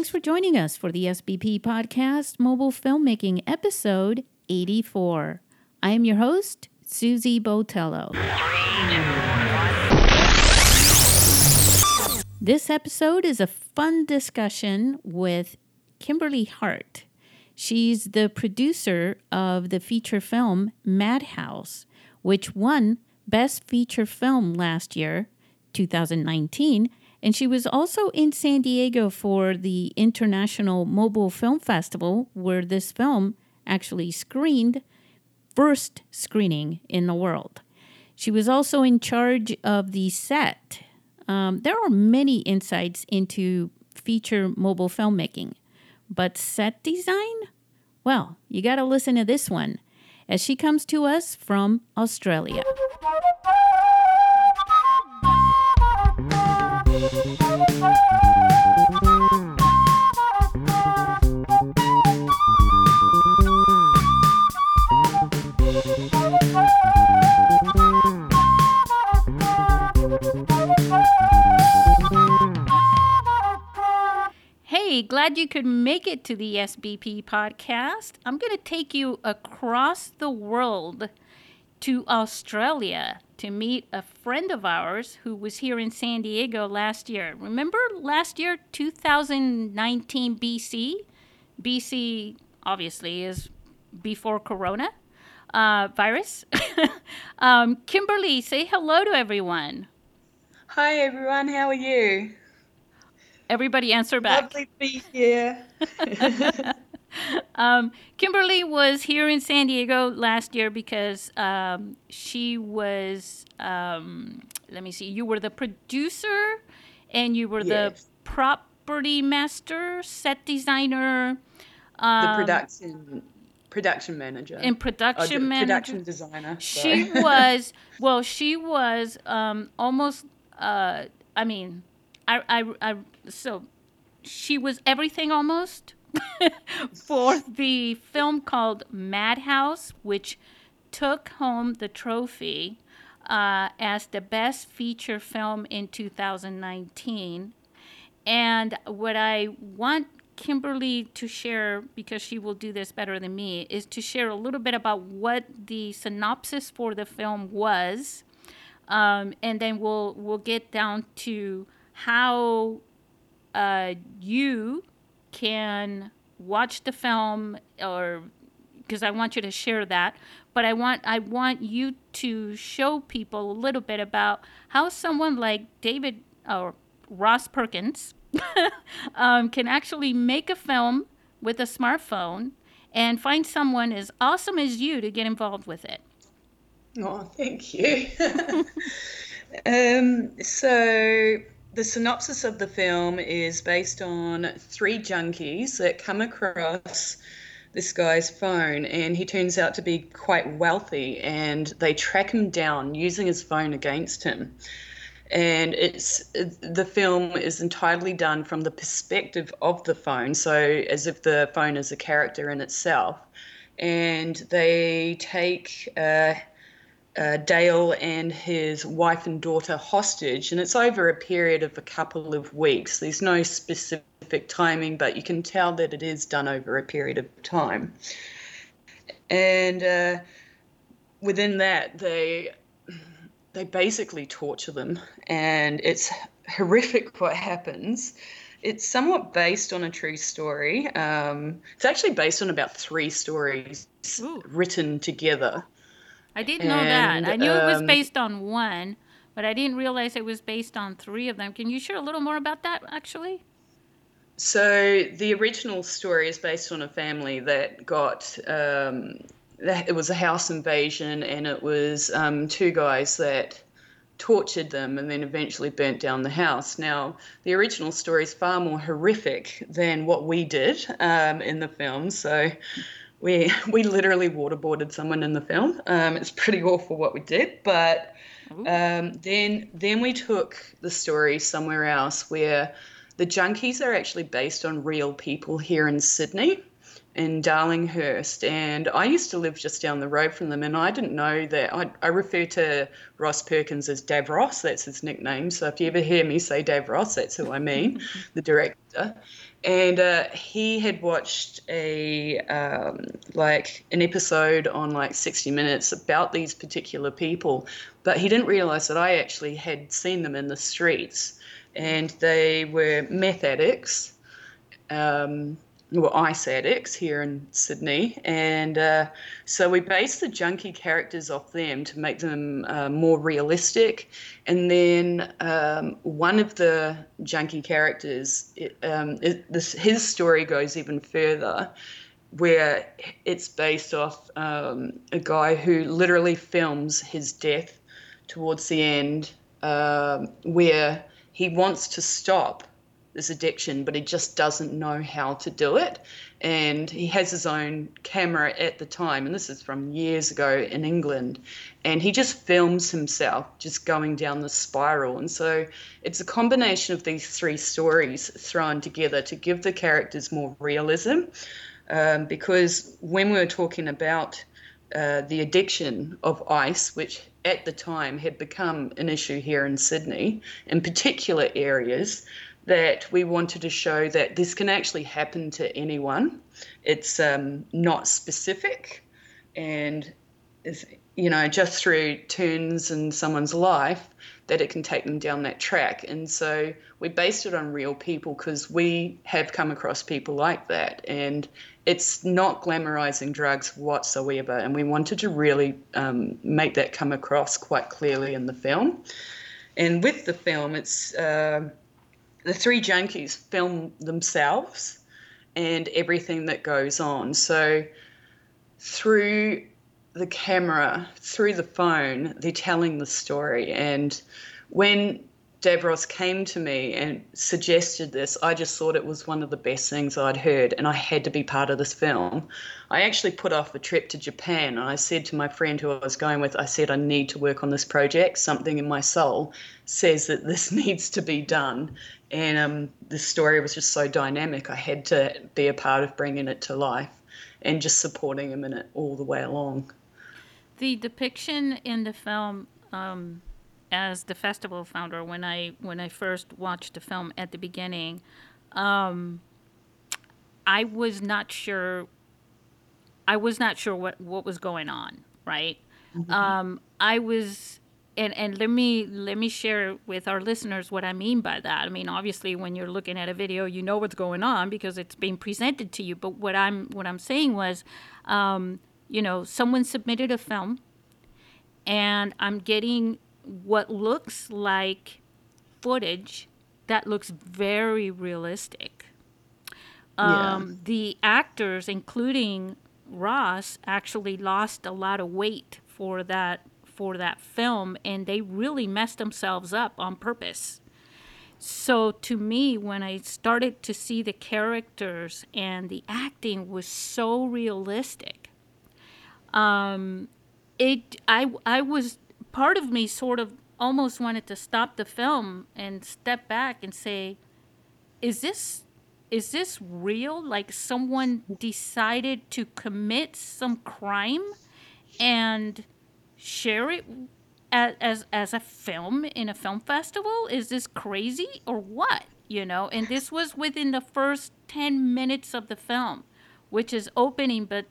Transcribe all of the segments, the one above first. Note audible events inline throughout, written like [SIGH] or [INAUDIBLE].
Thanks for joining us for the SBP Podcast Mobile Filmmaking Episode 84. I am your host, Susy Botello. This episode is a fun discussion with Kimberly Hart. She's the producer of the feature film Madhouse, which won Best Feature Film last year, 2019, and she was also in San Diego for the International Mobile Film Festival, where this film actually screened, first screening in the world. She was also in charge of the set. Um, there are many insights into feature mobile filmmaking, but set design? Well, you got to listen to this one as she comes to us from Australia. Hey, glad you could make it to the SBP podcast. I'm going to take you across the world to Australia to meet a friend of ours who was here in San Diego last year. Remember last year, 2019 BC? BC obviously is before Corona uh, virus. [LAUGHS] um, Kimberly, say hello to everyone. Hi, everyone. How are you? Everybody answer back. Lovely to be here. [LAUGHS] um, Kimberly was here in San Diego last year because um, she was, um, let me see, you were the producer and you were yes. the property master, set designer. the um, production production manager and production oh, manager production designer she [LAUGHS] was well she was um, almost uh, i mean I, I, I so she was everything almost [LAUGHS] for the film called Madhouse, which took home the trophy uh, as the best feature film in 2019. And what I want Kimberly to share, because she will do this better than me, is to share a little bit about what the synopsis for the film was, um, and then we'll we'll get down to how uh, you can watch the film or because I want you to share that but I want I want you to show people a little bit about how someone like David or Ross Perkins [LAUGHS] um, can actually make a film with a smartphone and find someone as awesome as you to get involved with it. Oh, thank you. [LAUGHS] um, so the synopsis of the film is based on three junkies that come across this guy's phone and he turns out to be quite wealthy and they track him down using his phone against him. And it's the film is entirely done from the perspective of the phone so as if the phone is a character in itself. And they take uh, uh, Dale and his wife and daughter hostage, and it's over a period of a couple of weeks. There's no specific timing, but you can tell that it is done over a period of time. And uh, within that, they they basically torture them, and it's horrific [LAUGHS] what happens. It's somewhat based on a true story. Um, it's actually based on about three stories Ooh. written together. I didn't know that. I knew um, it was um, based on one, but I didn't realize it was based on three of them. Can you share a little more about that, actually? So the original story is based on a family that got. Um, it was a house invasion, and it was um, two guys that tortured them and then eventually burnt down the house. Now, the original story is far more horrific than what we did um, in the film. So we [LAUGHS] we literally waterboarded someone in the film. Um, it's pretty [LAUGHS] awful what we did, but um, then then we took the story somewhere else where the junkies are actually based on real people here in Sydney in Darlinghurst. And I used to live just down the road from them, and I didn't know that. I, I refer to Ross Perkins as Dave Ross, that's his nickname. So if you ever hear me say Dave Ross, that's who I mean, [LAUGHS] the director. and uh, he had watched a um, like an episode on like 60 minutes about these particular people but he didn't realize that i actually had seen them in the streets and they were meth addicts um, were ice addicts here in Sydney, and uh, so we based the junkie characters off them to make them uh, more realistic. And then um, one of the junkie characters, it, um, it, this, his story goes even further, where it's based off um, a guy who literally films his death towards the end, um, where he wants to stop this addiction, but he just doesn't know how to do it. And he has his own camera at the time, and this is from years ago in England. And he just films himself just going down the spiral. And so it's a combination of these three stories thrown together to give the characters more realism. Um, because when we were talking about uh, the addiction of ice, which at the time had become an issue here in Sydney, in particular areas, that we wanted to show that this can actually happen to anyone. It's um, not specific, and you know, just through turns in someone's life, that it can take them down that track. And so we based it on real people because we have come across people like that, and it's not glamorizing drugs whatsoever. And we wanted to really um, make that come across quite clearly in the film. And with the film, it's uh, the three junkies film themselves and everything that goes on. So through the camera, through the phone, they're telling the story. And when Davros came to me and suggested this, I just thought it was one of the best things I'd heard, and I had to be part of this film. I actually put off a trip to Japan, and I said to my friend who I was going with, I said, I need to work on this project. Something in my soul says that this [LAUGHS] needs to be done. And um, the story was just so dynamic, I had to be a part of bringing it to life and just supporting him in it all the way along. The depiction in the film. Um as the festival founder when I when I first watched the film at the beginning, um, I was not sure. I was not sure what what was going on. Right. Mm-hmm. Um, I was. And, and let me let me share with our listeners what I mean by that. I mean, obviously, when you're looking at a video, you know what's going on because it's being presented to you. But what I'm what I'm saying was, um, you know, someone submitted a film, and I'm getting what looks like footage that looks very realistic. Um, yeah. The actors, including Ross, actually lost a lot of weight for that for that film, and they really messed themselves up on purpose. So to me, when I started to see the characters and the acting was so realistic, um, it I I was part of me sort of almost wanted to stop the film and step back and say, is this is this real? Like someone decided to commit some crime and share it as, as as a film in a film festival? Is this crazy or what? You know, and this was within the first 10 minutes of the film, which is opening, but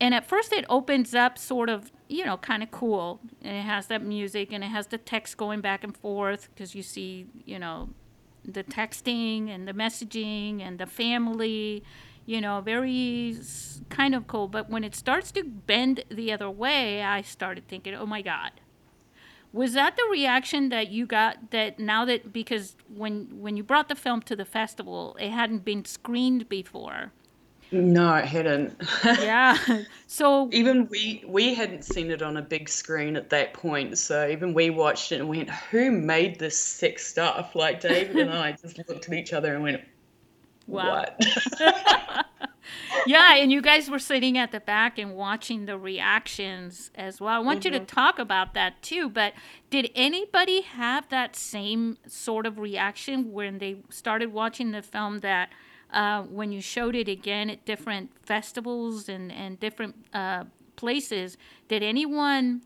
and at first it opens up sort of you know kind of cool. And it has that music and it has the text going back and forth because you see you know the texting and the messaging and the family you know very kind of cool. But when it starts to bend the other way i started thinking oh my god. Was that the reaction that you got that now that because when when you brought the film to the festival it hadn't been screened before no, it hadn't. yeah. [LAUGHS] So even we we hadn't seen it on a big screen at that point. So even we watched it and went, "Who made this sick stuff?" Like David and I [LAUGHS] just looked at each other and went, wow. "What?" [LAUGHS] yeah, and you guys were sitting at the back and watching the reactions as well. I want mm-hmm. you to mm-hmm. talk about that too. But did anybody have that same sort of reaction when they started watching the film that? Uh, when you showed it again at different festivals and, and different uh, places, did anyone,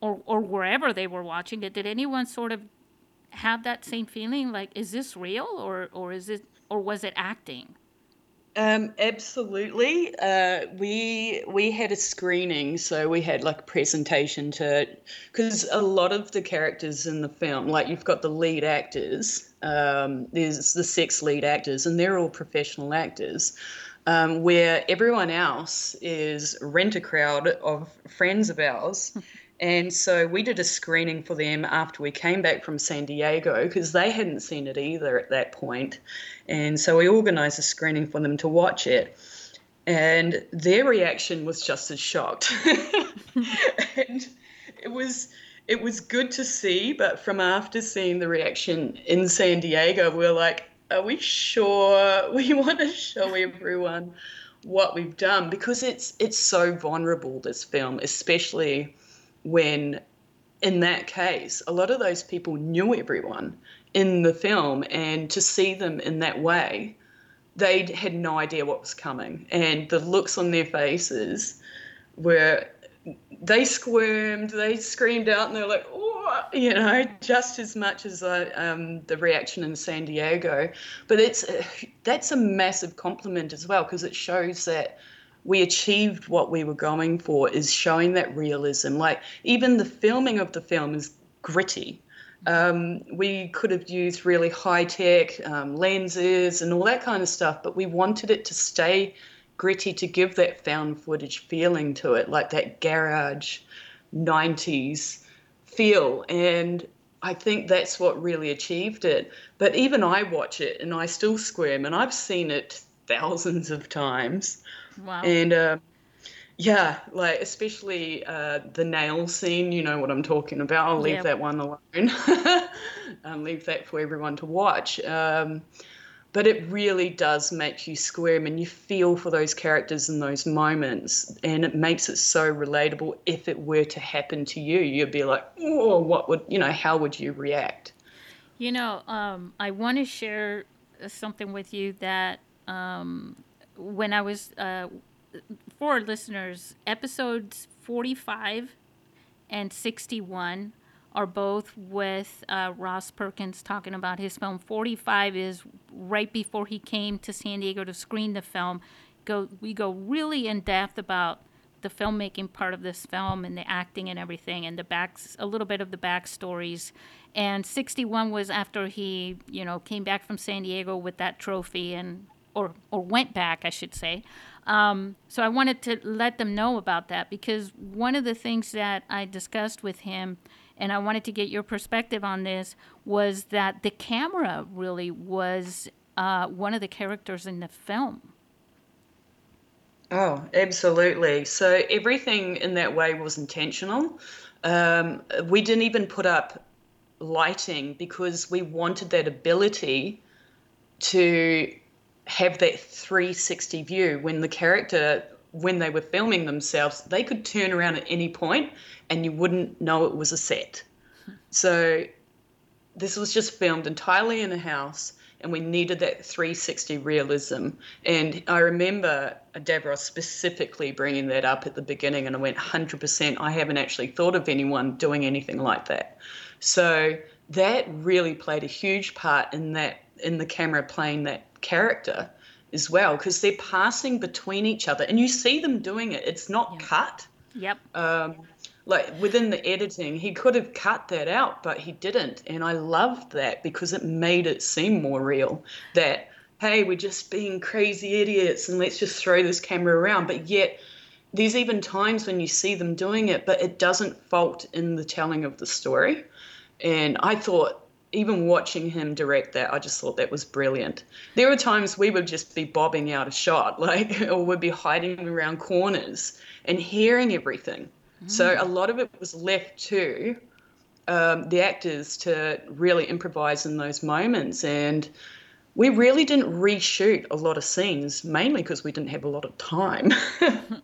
or, or wherever they were watching it, did anyone sort of have that same feeling? Like, is this real or or is it or was it acting? Um, absolutely. Uh, we we had a screening, so we had like a presentation to, because a lot of the characters in the film, like you've got the lead actors, um, there's the six lead actors, and they're all professional actors. Um, where everyone else is rent a crowd of friends of ours. [LAUGHS] And so we did a screening for them after we came back from San Diego because they hadn't seen it either at that point. And so we organized a screening for them to watch it. And their reaction was just as shocked. [LAUGHS] [LAUGHS] and it was it was good to see, but from after seeing the reaction in San Diego, we we're like, are we sure [LAUGHS] we want to show everyone what we've done? Because it's it's so vulnerable, this film, especially when in that case, a lot of those people knew everyone in the film, and to see them in that way, they had no idea what was coming. And the looks on their faces were, they squirmed, they screamed out, and they're like, oh, you know, just as much as uh, um, the reaction in San Diego. But it's that's a massive compliment as well, because it shows that we achieved what we were going for is showing that realism. Like even the filming of the film is gritty. Um, we could have used really high tech um, lenses and all that kind of stuff, but we wanted it to stay gritty to give that found footage feeling to it, like that garage 90s feel. And I think that's what really achieved it. But even I watch it and I still squirm, and I've seen it thousands of times. Wow. And uh, yeah, like especially uh, the nail scene, you know what I'm talking about. I'll leave Yeah. that one alone. [LAUGHS] um, leave that for everyone to watch. Um, but it really does make you squirm and you feel for those characters in those moments. And it makes it so relatable. If it were to happen to you, you'd be like, oh, what would, you know, how would you react? You know, um, I want to share something with you that um, when I was, uh, for listeners, episodes 45 and 61 are both with uh, Ross Perkins talking about his film. 45 is right before he came to San Diego to screen the film. Go, we go really in depth about the filmmaking part of this film and the acting and everything, and the backs a little bit of the backstories. And 61 was after he, you know, came back from San Diego with that trophy and or or went back, I should say. Um, so I wanted to let them know about that because one of the things that I discussed with him, and I wanted to get your perspective on this, was that the camera really was uh, one of the characters in the film. Oh, absolutely. So everything in that way was intentional. Um, we didn't even put up lighting because we wanted that ability to have that 360 view when the character when they were filming themselves they could turn around at any point and you wouldn't know it was a set. So this was just filmed entirely in a house and we needed that 360 realism. And i remember uh, Davros specifically bringing that up at the beginning and i went 100% i haven't actually thought of anyone doing anything like that. So that really played a huge part in that in the camera playing that character as well because they're passing between each other and you see them doing it it's not Yeah. cut Yep. um, like within the editing he could have cut that out but he didn't and i loved that because it made it seem more real that hey we're just being crazy idiots and let's just throw this camera around but yet there's even times when you see them doing it but it doesn't fault in the telling of the story and i thought even watching him direct that i just thought that was brilliant there were times we would just be bobbing out of shot [LAUGHS] like or we'd be hiding around corners and hearing everything so a lot of it was left to um, the actors to really improvise in those moments and we really didn't reshoot a lot of scenes mainly because we didn't have a lot of time [LAUGHS]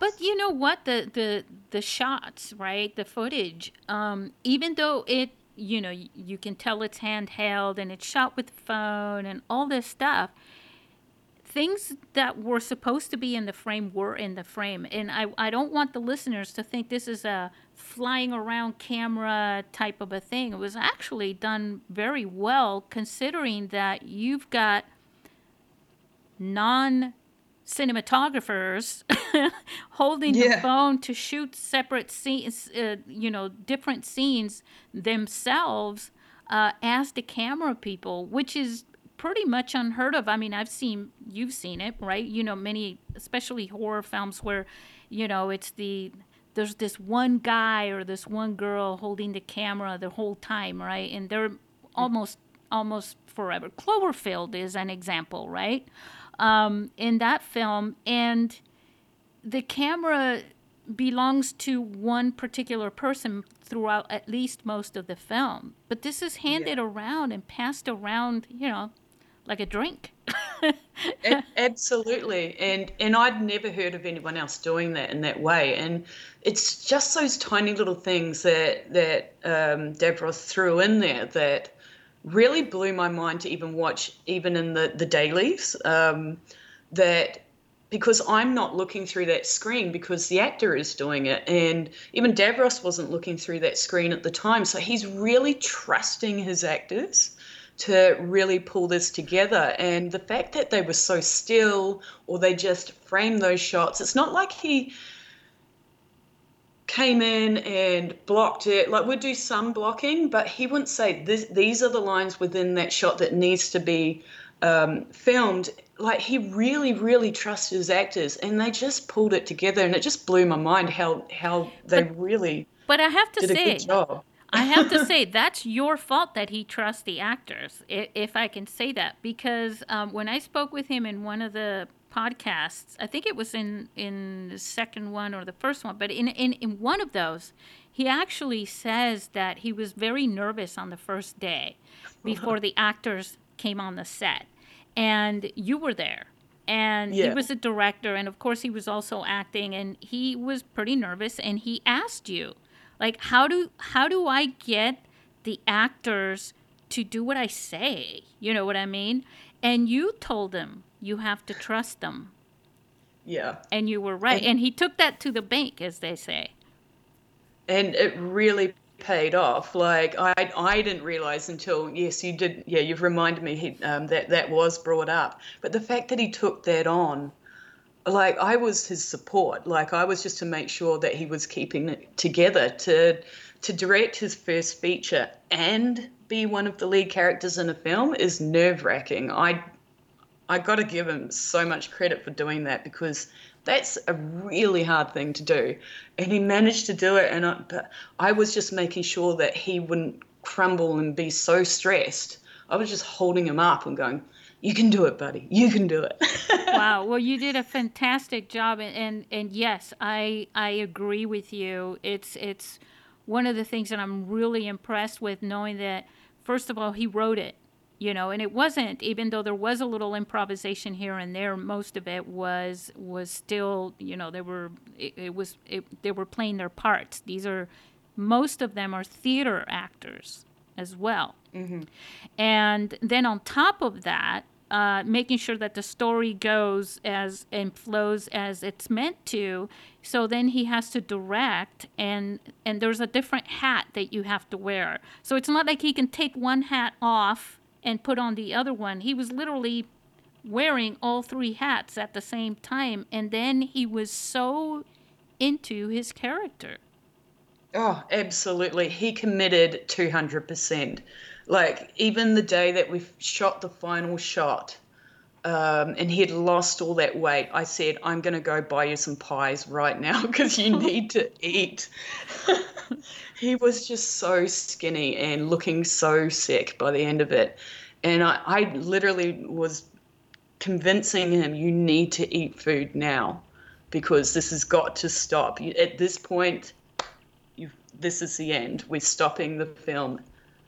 But you know what? The the the shots, right? The footage. Um, even though it, you know, you can tell it's handheld and it's shot with the phone and all this stuff. things that were supposed to be in the frame were in the frame. And I, I don't want the listeners to think this is a flying around camera type of a thing. It was actually done very well considering that you've got non cinematographers [LAUGHS] holding Yeah. the phone to shoot separate scenes, uh, you know, different scenes themselves uh, as the camera people, which is pretty much unheard of. I mean, I've seen, you've seen it, right? You know, many, especially horror films where, you know, it's the, there's this one guy or this one girl holding the camera the whole time, right? And they're almost, almost forever. Cloverfield is an example, right? Um, in that film, and the camera belongs to one particular person throughout at least most of the film. But this is handed around and passed around, you know, like a drink. [LAUGHS] A- Absolutely, and and I'd never heard of anyone else doing that in that way. And it's just those tiny little things that that um, Davros threw in there that really blew my mind to even watch, even in the the dailies. Um, that because I'm not looking through that screen because the actor is doing it, and even Davros wasn't looking through that screen at the time. So he's really trusting his actors to really pull this together. And the fact that they were so still or they just framed those shots, it's not like he came in and blocked it. Like we'd do some blocking, but he wouldn't say this, these are the lines within that shot that needs to be um, filmed. Like he really, really trusted his actors, and they just pulled it together, and it just blew my mind how how they really But I have to say. I have to [LAUGHS] say that's your fault that he trusts the actors, if I can say that, because um, when I spoke with him in one of the podcasts, I think it was in in the second one or the first one, but in in, in one of those, he actually says that he was very nervous on the first day [LAUGHS] before the actors came on the set, and you were there. And he was a director, and of course, he was also acting, and he was pretty nervous. And he asked you, like how do how do i get the actors to do what i say you know what i mean and you told him you have to trust them Yeah. and you were right and he took that to the bank as they say and it really paid off. Like I, I didn't realize until yes, you did. Yeah, you've reminded me he, um, that that was brought up. But the fact that he took that on, like I was his support. Like I was just to make sure that he was keeping it together to to direct his first feature and be one of the lead characters in a film is nerve wracking. I I got to give him so much credit for doing that because that's a really hard thing to do, and he managed to do it. And I, but I was just making sure that he wouldn't crumble and be so stressed. I was just holding him up and going, "You can do it, buddy. You can do it." [LAUGHS] wow well you did a fantastic job and, and and yes i i agree with you it's it's one of the things that i'm really impressed with knowing that first of all he wrote it you know and it wasn't even though there was a little improvisation here and there most of it was was still you know they were it, it was it, they were playing their parts these are most of them are theater actors as well and then on top of that, uh, making sure that the story goes as and flows as it's meant to. So then he has to direct, and and there's a different hat that you have to wear. So it's not like he can take one hat off and put on the other one. He was literally wearing all three hats at the same time, and then he was so into his character. Oh, absolutely. He committed 200%. Like, even the day that we shot the final shot um, and he had lost all that weight, I said, I'm going to go buy you some pies right now [LAUGHS] because you [LAUGHS] need to eat. [LAUGHS] he was just so skinny and looking so sick by the end of it. And I, I literally was convincing him, you need to eat food now because this has got to stop. At this point, this is the end. We're stopping the film.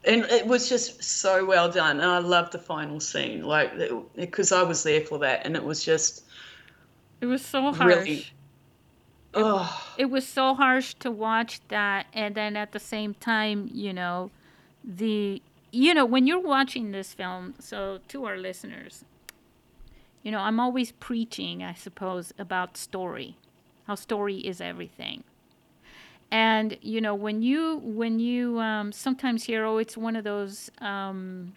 And it was just so well done. And I loved the final scene, like, because I was there for that. And it was just, It was so harsh. Really? oh, it was so harsh to watch that and then at the same time you know the you know when you're watching this film so to our listeners you know, I'm always preaching, I suppose, about story, how story is everything. And you know, when you when you um, sometimes hear, oh, it's one of those um,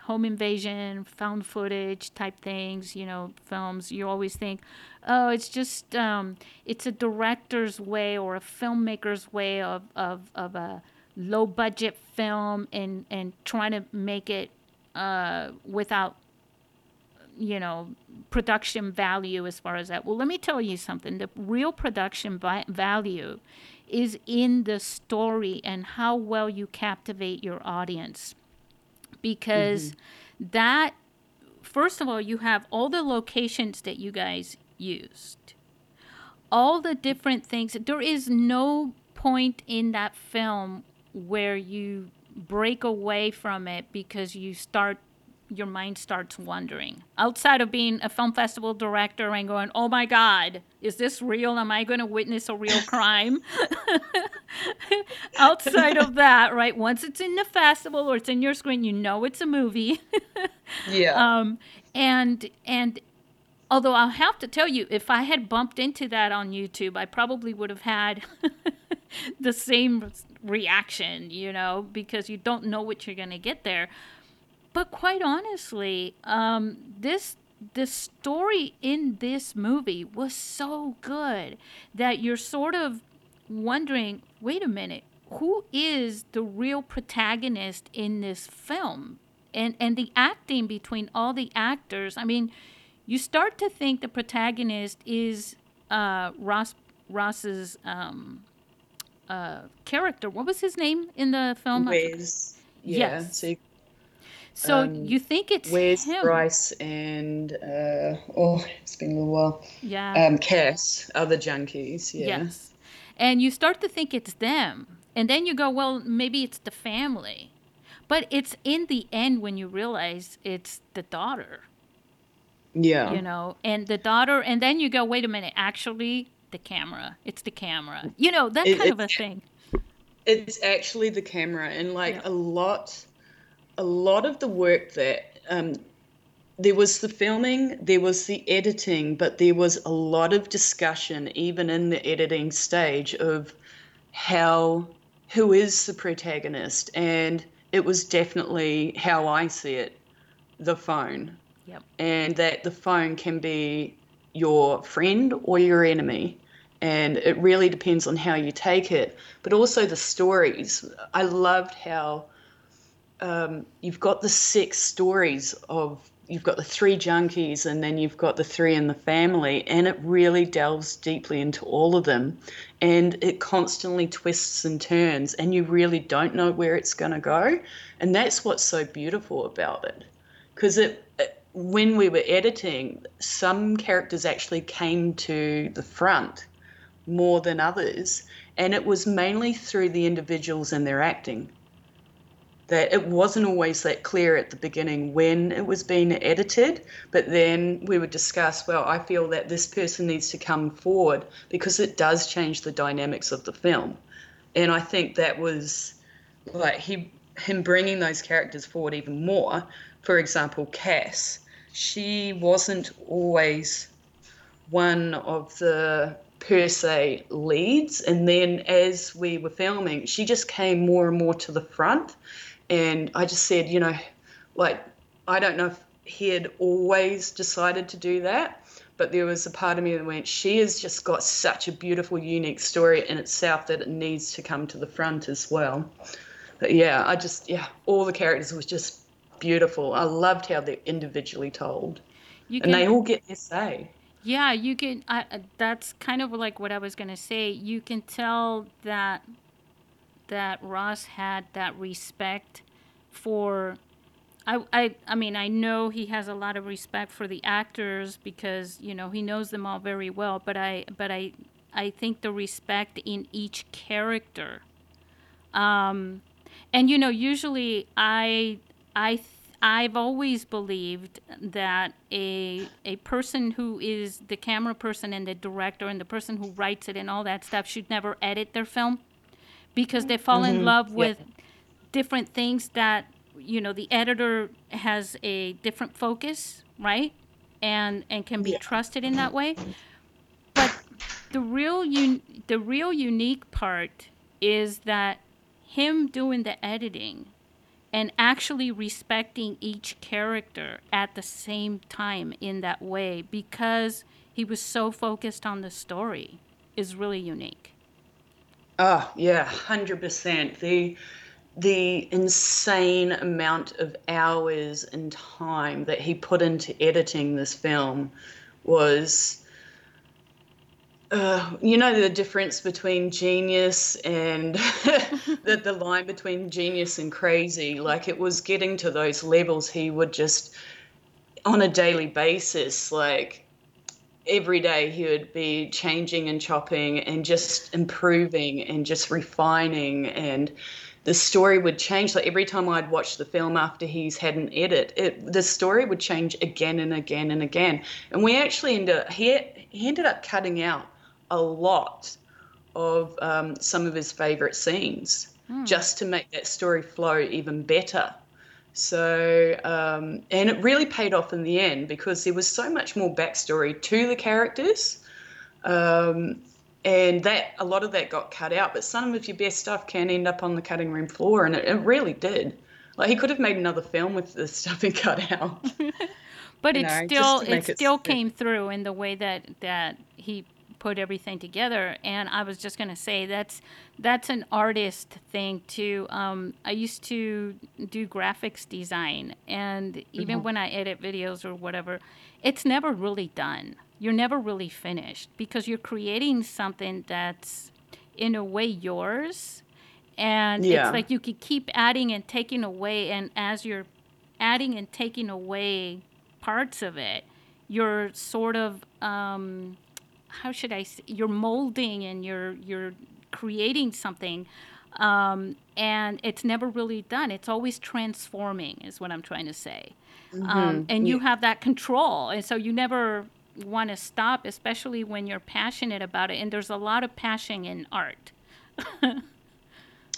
home invasion, found footage type things, you know, films, you always think, oh, it's just um, it's a director's way or a filmmaker's way of of, of a low budget film and and trying to make it uh, without you know production value as far as that. Well let me tell you something. The real production vi- value is in the story and how well you captivate your audience. Because mm-hmm. that first of all you have all the locations that you guys used. All the different things. There is no point in that film where you break away from it because you start your mind starts wandering. Outside of being a film festival director and going, oh my God, is this real? Am I going to witness a real crime? [LAUGHS] Outside of that, right? Once it's in the festival or it's in your screen, you know it's a movie. [LAUGHS] yeah. Um, and and although I'll have to tell you, if I had bumped into that on YouTube, I probably would have had [LAUGHS] the same reaction, you know, because you don't know what you're going to get there. But quite honestly, um, this the story in this movie was so good that you're sort of wondering, wait a minute, who is the real protagonist in this film? And and the acting between all the actors, I mean, you start to think the protagonist is uh, Ross Ross's um, uh, character. What was his name in the film? Yeah. Yes. So, so um, you think it's Wes him. Bryce and uh, oh, it's been a little while. Yeah. Um, Cass, other junkies. Yeah. Yes. And you start to think it's them, and then you go, well, maybe it's the family, but it's in the end when you realize it's the daughter. Yeah. You know, and the daughter, and then you go, wait a minute, actually, the camera. It's the camera. You know, that it, kind of a thing. It's actually the camera, and like yeah. a lot, a lot of the work that um, there was the filming, there was the editing, but there was a lot of discussion, even in the editing stage, of how who is the protagonist, and it was definitely how I see it, the phone Yep. And that the phone can be your friend or your enemy. And it really depends on how you take it. But also the stories. I loved how um, you've got the six stories of you've got the three junkies and then you've got the three in the family and it really delves deeply into all of them. And it constantly twists and turns and you really don't know where it's going to go. And that's what's so beautiful about it. Because it, it, when we were editing, some characters actually came to the front more than others, and it was mainly through the individuals and their acting. That it wasn't always that clear at the beginning when it was being edited, but then we would discuss, well, I feel that this person needs to come forward because it does change the dynamics of the film. And I think that was like he him bringing those characters forward even more. For example, Cass she wasn't always one of the per se leads. And then as we were filming, she just came more and more to the front. And I just said, you know, like, I don't know if he had always decided to do that, but there was a part of me that went, she has just got such a beautiful, unique story in itself that it needs to come to the front as well. But yeah, I just, yeah, all the characters was just beautiful. I loved how they're individually told, you and they all get their say. Yeah, you can. I, that's kind of like what I was gonna say. You can tell that that Ross had that respect for. I, I, I mean, I know he has a lot of respect for the actors because you know he knows them all very well. But I, but I, I think the respect in each character. Um, and you know, usually I I I've always believed that a a person who is the camera person and the director and the person who writes it and all that stuff should never edit their film because they fall mm-hmm. in love with yep. different things that you know the editor has a different focus, right? and and can be Yeah. trusted in that way. But the real un- the real unique part is that him doing the editing and actually respecting each character at the same time in that way because he was so focused on the story is really unique. Oh, yeah, 100%. The the insane amount of hours and time that he put into editing this film was uh, you know the difference between genius and [LAUGHS] the, the line between genius and crazy like it was getting to those levels he would just on a daily basis like every day he would be changing and chopping and just improving and just refining and the story would change. Like every time i'd watch the film after he's had an edit it the story would change again and again and again. And we actually ended up he, he ended up cutting out a lot of um, some of his favorite scenes just to make that story flow even better so, um, and it really paid off in the end because there was so much more backstory to the characters. Um, and that a lot of that got cut out, but some of your best stuff can end up on the cutting room floor, and it, it really did. Like he could have made another film with this [LAUGHS] stuff and cut out. But You it know, still it it still came through in the way that that he put everything together. And I was just gonna say that's that's an artist thing too. Um, I used to do graphics design, and even Mm-hmm. when I edit videos or whatever, it's never really done. You're never really finished because you're creating something that's in a way yours and Yeah. it's like you could keep adding and taking away and as you're adding and taking away parts of it you're sort of um, how should i say you're molding and you're you're creating something um, and it's never really done. It's always transforming is what i'm trying to say. Um, and you have that control and so you never want to stop especially when you're passionate about it and there's a lot of passion in art.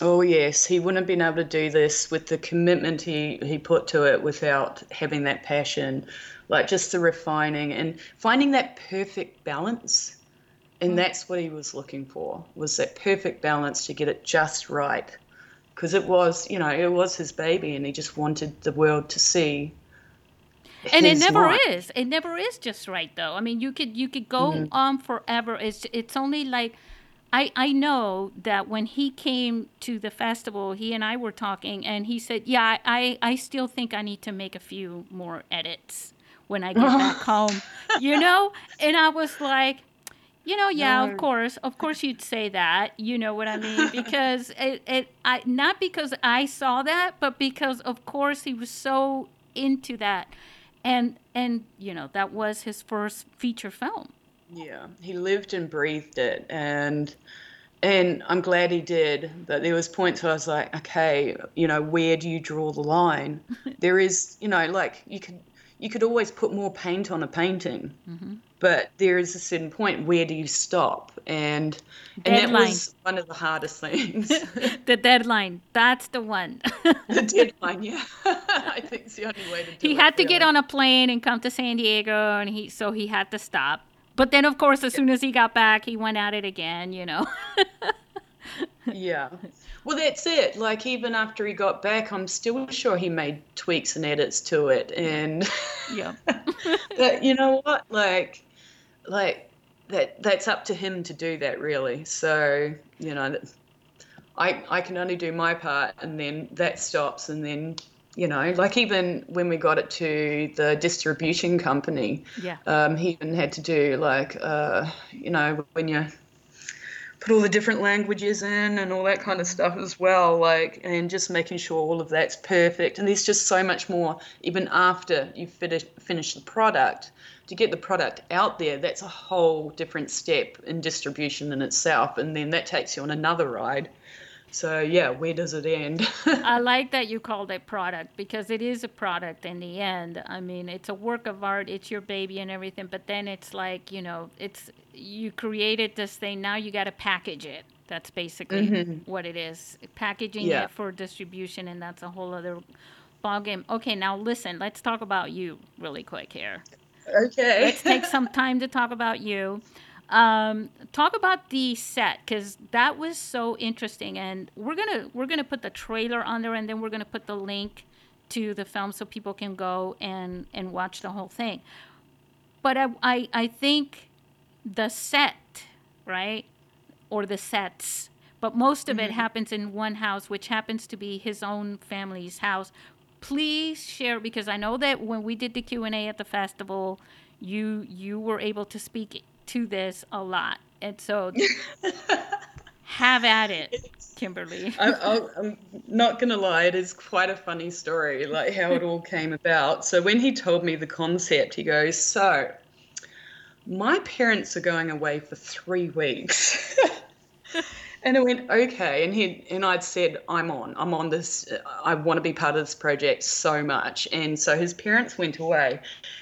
Oh yes, he wouldn't have been able to do this with the commitment he he put to it without having that passion, like just the refining and finding that perfect balance. And mm. that's what he was looking for was that perfect balance to get it just right. Because it was, you know, it was his baby, and he just wanted the world to see. and it never is it never is just right though i mean you could you could go mm-hmm. on forever it's it's only like I, I know that when he came to the festival, he and I were talking, and he said, "Yeah, I, I still think I need to make a few more edits when I get back [LAUGHS] home," you know. And I was like, you know, yeah, No. of course, of course, you'd say that. You know what I mean? Because [LAUGHS] it, it, I not because I saw that, but because of course he was so into that, and and you know that was his first feature film. Yeah, he lived and breathed it, and and I'm glad he did. But there was points where I was like, okay, you know, where do you draw the line? [LAUGHS] there is, you know, like you could you could always put more paint on a painting, but there is a certain point where do you stop? And and that was one of the hardest things. [LAUGHS] The deadline, that's the one. [LAUGHS] the deadline, yeah, [LAUGHS] I think it's the only way to do he it. had to get on a plane and come to San Diego, and he so he had to stop. But then, of course, as soon as he got back, he went at it again. You know. Yeah. Well, that's it. Like, even after he got back, I'm still sure he made tweaks and edits to it. And, yeah. [LAUGHS] but you know what? Like, like that, that's up to him to do that, really. So, you know, I, I can only do my part, and then that stops. And then, you know, like, even when we got it to the distribution company, Yeah. um, he even had to do, like, uh, you know, when you put all the different languages in and all that kind of stuff as well like and just making sure all of that's perfect. And there's just so much more even after you finish finish the product to get the product out there that's a whole different step in distribution in itself. And then that takes you on another ride so yeah where does it end I [LAUGHS] like that you called it product because it is a product in the end. I mean, it's a work of art, it's your baby and everything, but then it's like, you know, it's you created this thing, now you got to package it. That's basically mm-hmm. what it is. Packaging Yeah. it for distribution and that's a whole other ball game. Okay, now listen, let's talk about you really quick here. Okay. Let's take [LAUGHS] some time to talk about you. Um, talk about the set because that was so interesting, and we're gonna we're gonna put the trailer on there, and then we're gonna put the link to the film so people can go and and watch the whole thing. But I I, I think the set, right, or the sets, but most of it happens in one house, which happens to be his own family's house. Please share because I know that when we did the Q and A at the festival, you you were able to speak to this a lot, and so [LAUGHS] have at it, Kimberly. I, I'm not gonna lie, it is quite a funny story, like how it all came about. So when he told me the concept, he goes, "So, my parents are going away for three weeks." [LAUGHS] And I went, okay. And he and I'd said, I'm on. I'm on this. I want to be part of this project so much. And so his parents went away.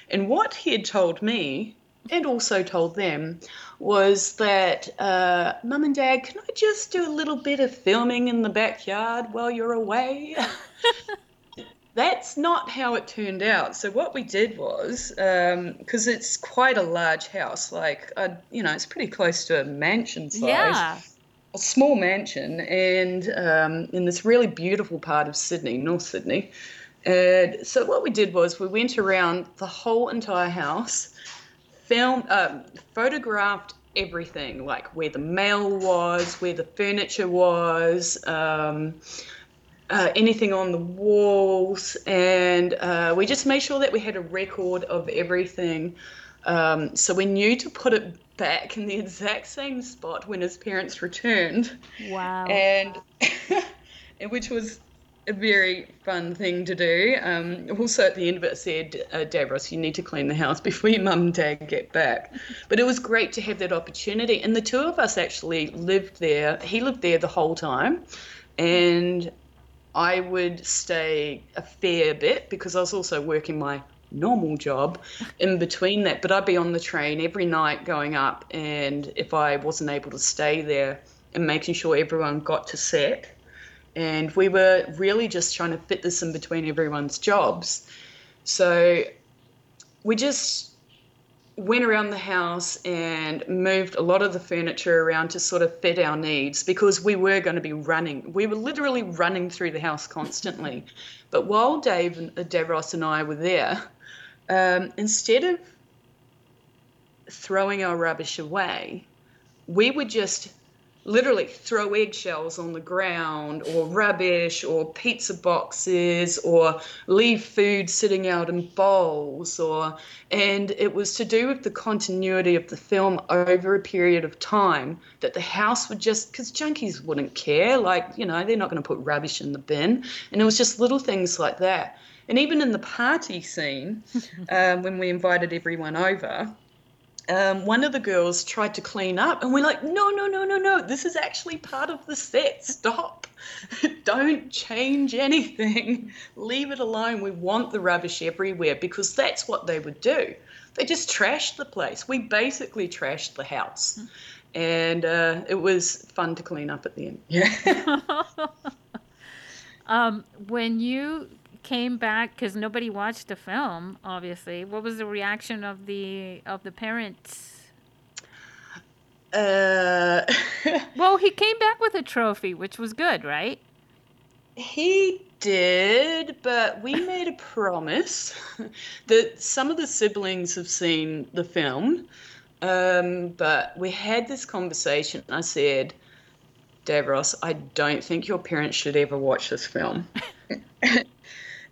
And what he had told me, and also told them, was that, uh, Mum and Dad, can I just do a little bit of filming in the backyard while you're away? [LAUGHS] That's not how it turned out. So what we did was, because it's quite a large house, like uh, you know, it's pretty close to a mansion size Yeah. a small mansion and um, in this really beautiful part of Sydney, North Sydney. And so what we did was we went around the whole entire house, filmed, um, photographed everything, like where the mail was, where the furniture was, um, uh, anything on the walls, and uh, we just made sure that we had a record of everything. Um, so we knew to put it back in the exact same spot when his parents returned, Wow. and [LAUGHS] and which was a very fun thing to do. Um, also, at the end of it, said, uh, Davros, you need to clean the house before your mum and dad get back. But it was great to have that opportunity. And the two of us actually lived there. He lived there the whole time. And I would stay a fair bit because I was also working my normal job in between that. But I'd be on the train every night going up. And if I wasn't able to stay there and making sure everyone got to set, and we were really just trying to fit this in between everyone's jobs. So we just went around the house and moved a lot of the furniture around to sort of fit our needs because we were going to be running. We were literally running through the house constantly. But while Dave and uh, Davros and I were there, um, instead of throwing our rubbish away, we would just literally throw eggshells on the ground or rubbish or pizza boxes or leave food sitting out in bowls or and it was to do with the continuity of the film over a period of time that the house would just because junkies wouldn't care like you know they're not going to put rubbish in the bin. And it was just little things like that. And even in the party scene um, [LAUGHS] when we invited everyone over um, one of the girls tried to clean up, and we're like, no, no, no, no, no. This is actually part of the set. Stop. [LAUGHS] Don't change anything. Leave it alone. We want the rubbish everywhere because that's what they would do. They just trashed the place. We basically trashed the house. And uh, it was fun to clean up at the end. Yeah. [LAUGHS] um, when you came back, because nobody watched the film, obviously, what was the reaction of the of the parents? uh, [LAUGHS] Well, he came back with a trophy, which was good, right? He did, but we made a promise [LAUGHS] that some of the siblings have seen the film. Um, but we had this conversation. I said, Davros, I don't think your parents should ever watch this film. [LAUGHS]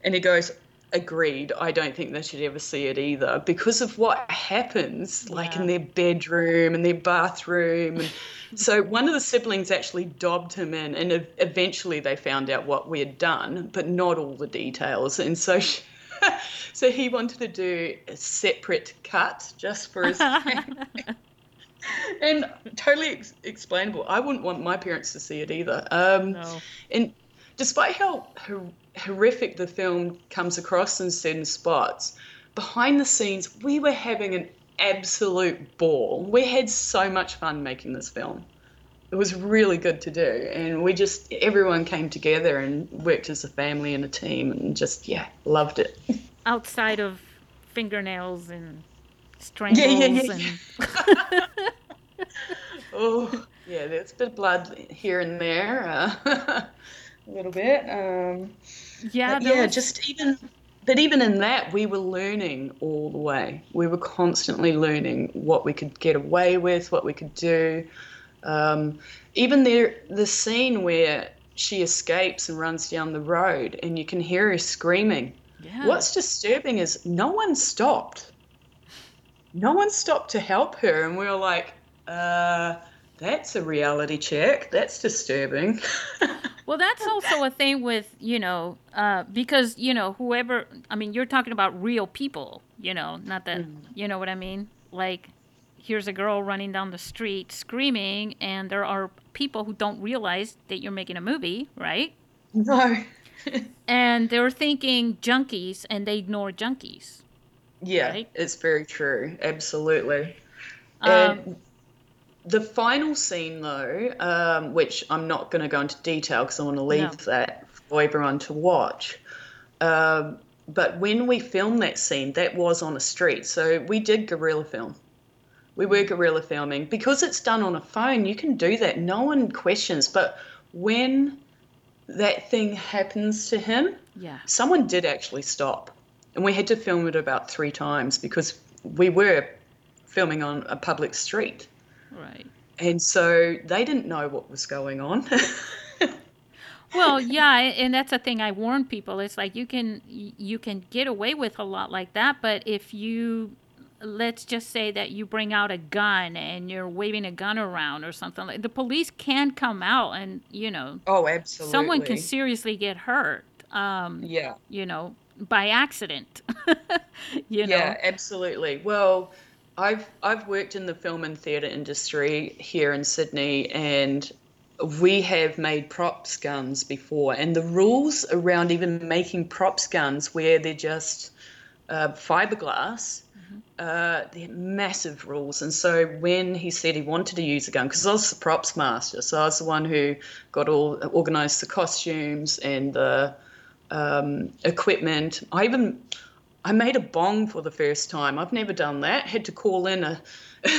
and he goes, Agreed. I don't think they should ever see it either because of what happens, like Yeah. in their bedroom and their bathroom. And [LAUGHS] so one of the siblings actually dobbed him in, and eventually they found out what we had done, but not all the details. And so, she, [LAUGHS] so he wanted to do a separate cut just for his [LAUGHS] and totally ex- explainable. I wouldn't want my parents to see it either. Um, No. and despite how horrific the film comes across in certain spots, behind the scenes, we were having an absolute ball. We had so much fun making this film. It was really good to do. And we just, everyone came together and worked as a family and a team and just, yeah, loved it. [LAUGHS] Outside of fingernails and strangles yeah, yeah. and [LAUGHS] Oh, yeah, there's a bit of blood here and there, uh, [LAUGHS] a little bit. Um, yeah, yeah, was- just even, but even in that, we were learning all the way. We were constantly learning what we could get away with, what we could do. Um, even there, the scene where she escapes and runs down the road, and you can hear her screaming. yeah. What's disturbing is no one stopped. No one stopped to help her, and we were like, uh, that's a reality check. That's disturbing. [LAUGHS] Well, that's also a thing with, you know, uh, because, you know, whoever, I mean, you're talking about real people, you know, not that, you know what I mean? Like, here's a girl running down the street screaming, and there are people who don't realize that you're making a movie, right? no. [LAUGHS] And they're thinking junkies, and they ignore junkies. yeah, Right? it's very true. Absolutely. Um, and the final scene, though, um, which I'm not going to go into detail because I want to leave No. that for everyone to watch. Um, but when we filmed that scene, that was on a street. So we did guerrilla film. We were guerrilla filming. Because it's done on a phone, you can do that. No one questions. But when that thing happens to him, yeah. someone did actually stop. And we had to film it about three times because we were filming on a public street. Right. And so they didn't know what was going on. [LAUGHS] Well, yeah, and that's a thing I warn people. It's like you can you can get away with a lot like that, but if you let's just say that you bring out a gun and you're waving a gun around or something like the police can come out and you know oh, absolutely. someone can seriously get hurt um Yeah. you know by accident [LAUGHS] you know Yeah, absolutely. Well, I've I've worked in the film and theatre industry here in Sydney, and we have made props guns before, and the rules around even making props guns, where they're just uh, fiberglass, uh, they're massive rules. And so when he said he wanted to use a gun, because I was the props master, so I was the one who got all organised the costumes and the um, equipment. I even I made a bong for the first time. I've never done that. Had to call in a [LAUGHS]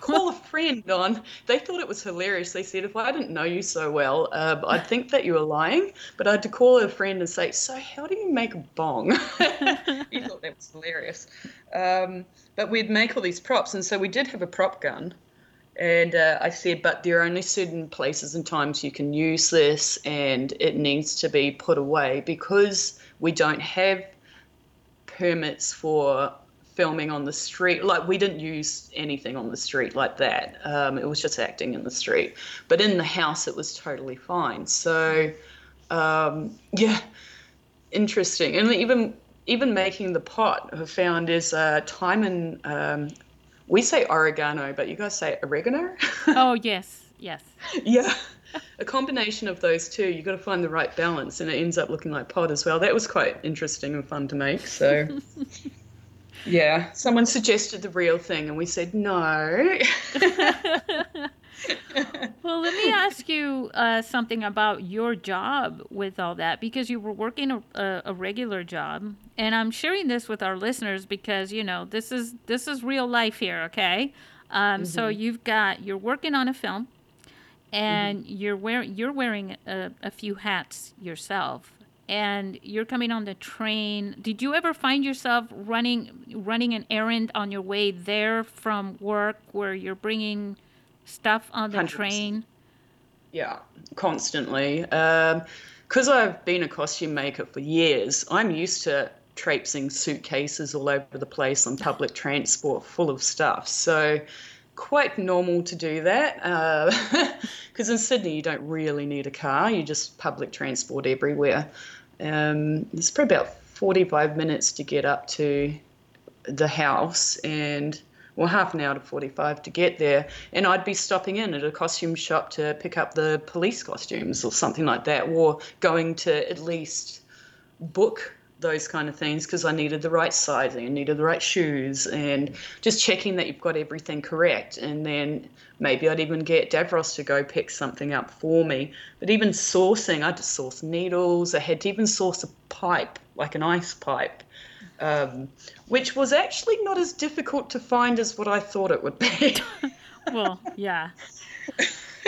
call a [LAUGHS] friend on. They thought it was hilarious. They said if I didn't know you so well, uh, I'd think that you were lying. But I had to call a friend and say, "So how do you make a bong?" [LAUGHS] he thought that was hilarious. Um, but we'd make all these props, and so we did have a prop gun. And uh, I said, but there are only certain places and times you can use this, and it needs to be put away because we don't have permits for filming on the street. Like, we didn't use anything on the street like that. Um, it was just acting in the street. But in the house, it was totally fine. So, um, yeah, interesting. And even even making the pot, I found is uh, thyme and um, we say oregano, but you guys say oregano. [LAUGHS] oh yes yes yeah, [LAUGHS] a combination of those two, you've got to find the right balance, and it ends up looking like pot as well. That was quite interesting and fun to make. So. [LAUGHS] Yeah, someone suggested the real thing, and we said no. [LAUGHS] Well, let me ask you uh, something about your job with all that because you were working a, a, a regular job, and I'm sharing this with our listeners because you know this is this is real life here, okay? Um, So you've got you're working on a film, Mm-hmm. and you're wearing you're wearing a, a few hats yourself, and you're coming on the train. Did you ever find yourself running running an errand on your way there from work, where you're bringing stuff on the 100%. train? Yeah, constantly. Um, because I've been a costume maker for years, I'm used to traipsing suitcases all over the place on public [LAUGHS] transport full of stuff. So, quite normal to do that. [LAUGHS] Because in Sydney, you don't really need a car, you just public transport everywhere. Um, it's probably about 45 minutes to get up to the house and well half an hour to 45 to get there and i'd be stopping in at a costume shop to pick up the police costumes or something like that or going to at least book those kind of things because i needed the right sizing and needed the right shoes and just checking that you've got everything correct and then maybe i'd even get davros to go pick something up for me but even sourcing i had to source needles i had to even source a pipe like an ice pipe um, which was actually not as difficult to find as what I thought it would be. [LAUGHS] well, yeah. [LAUGHS]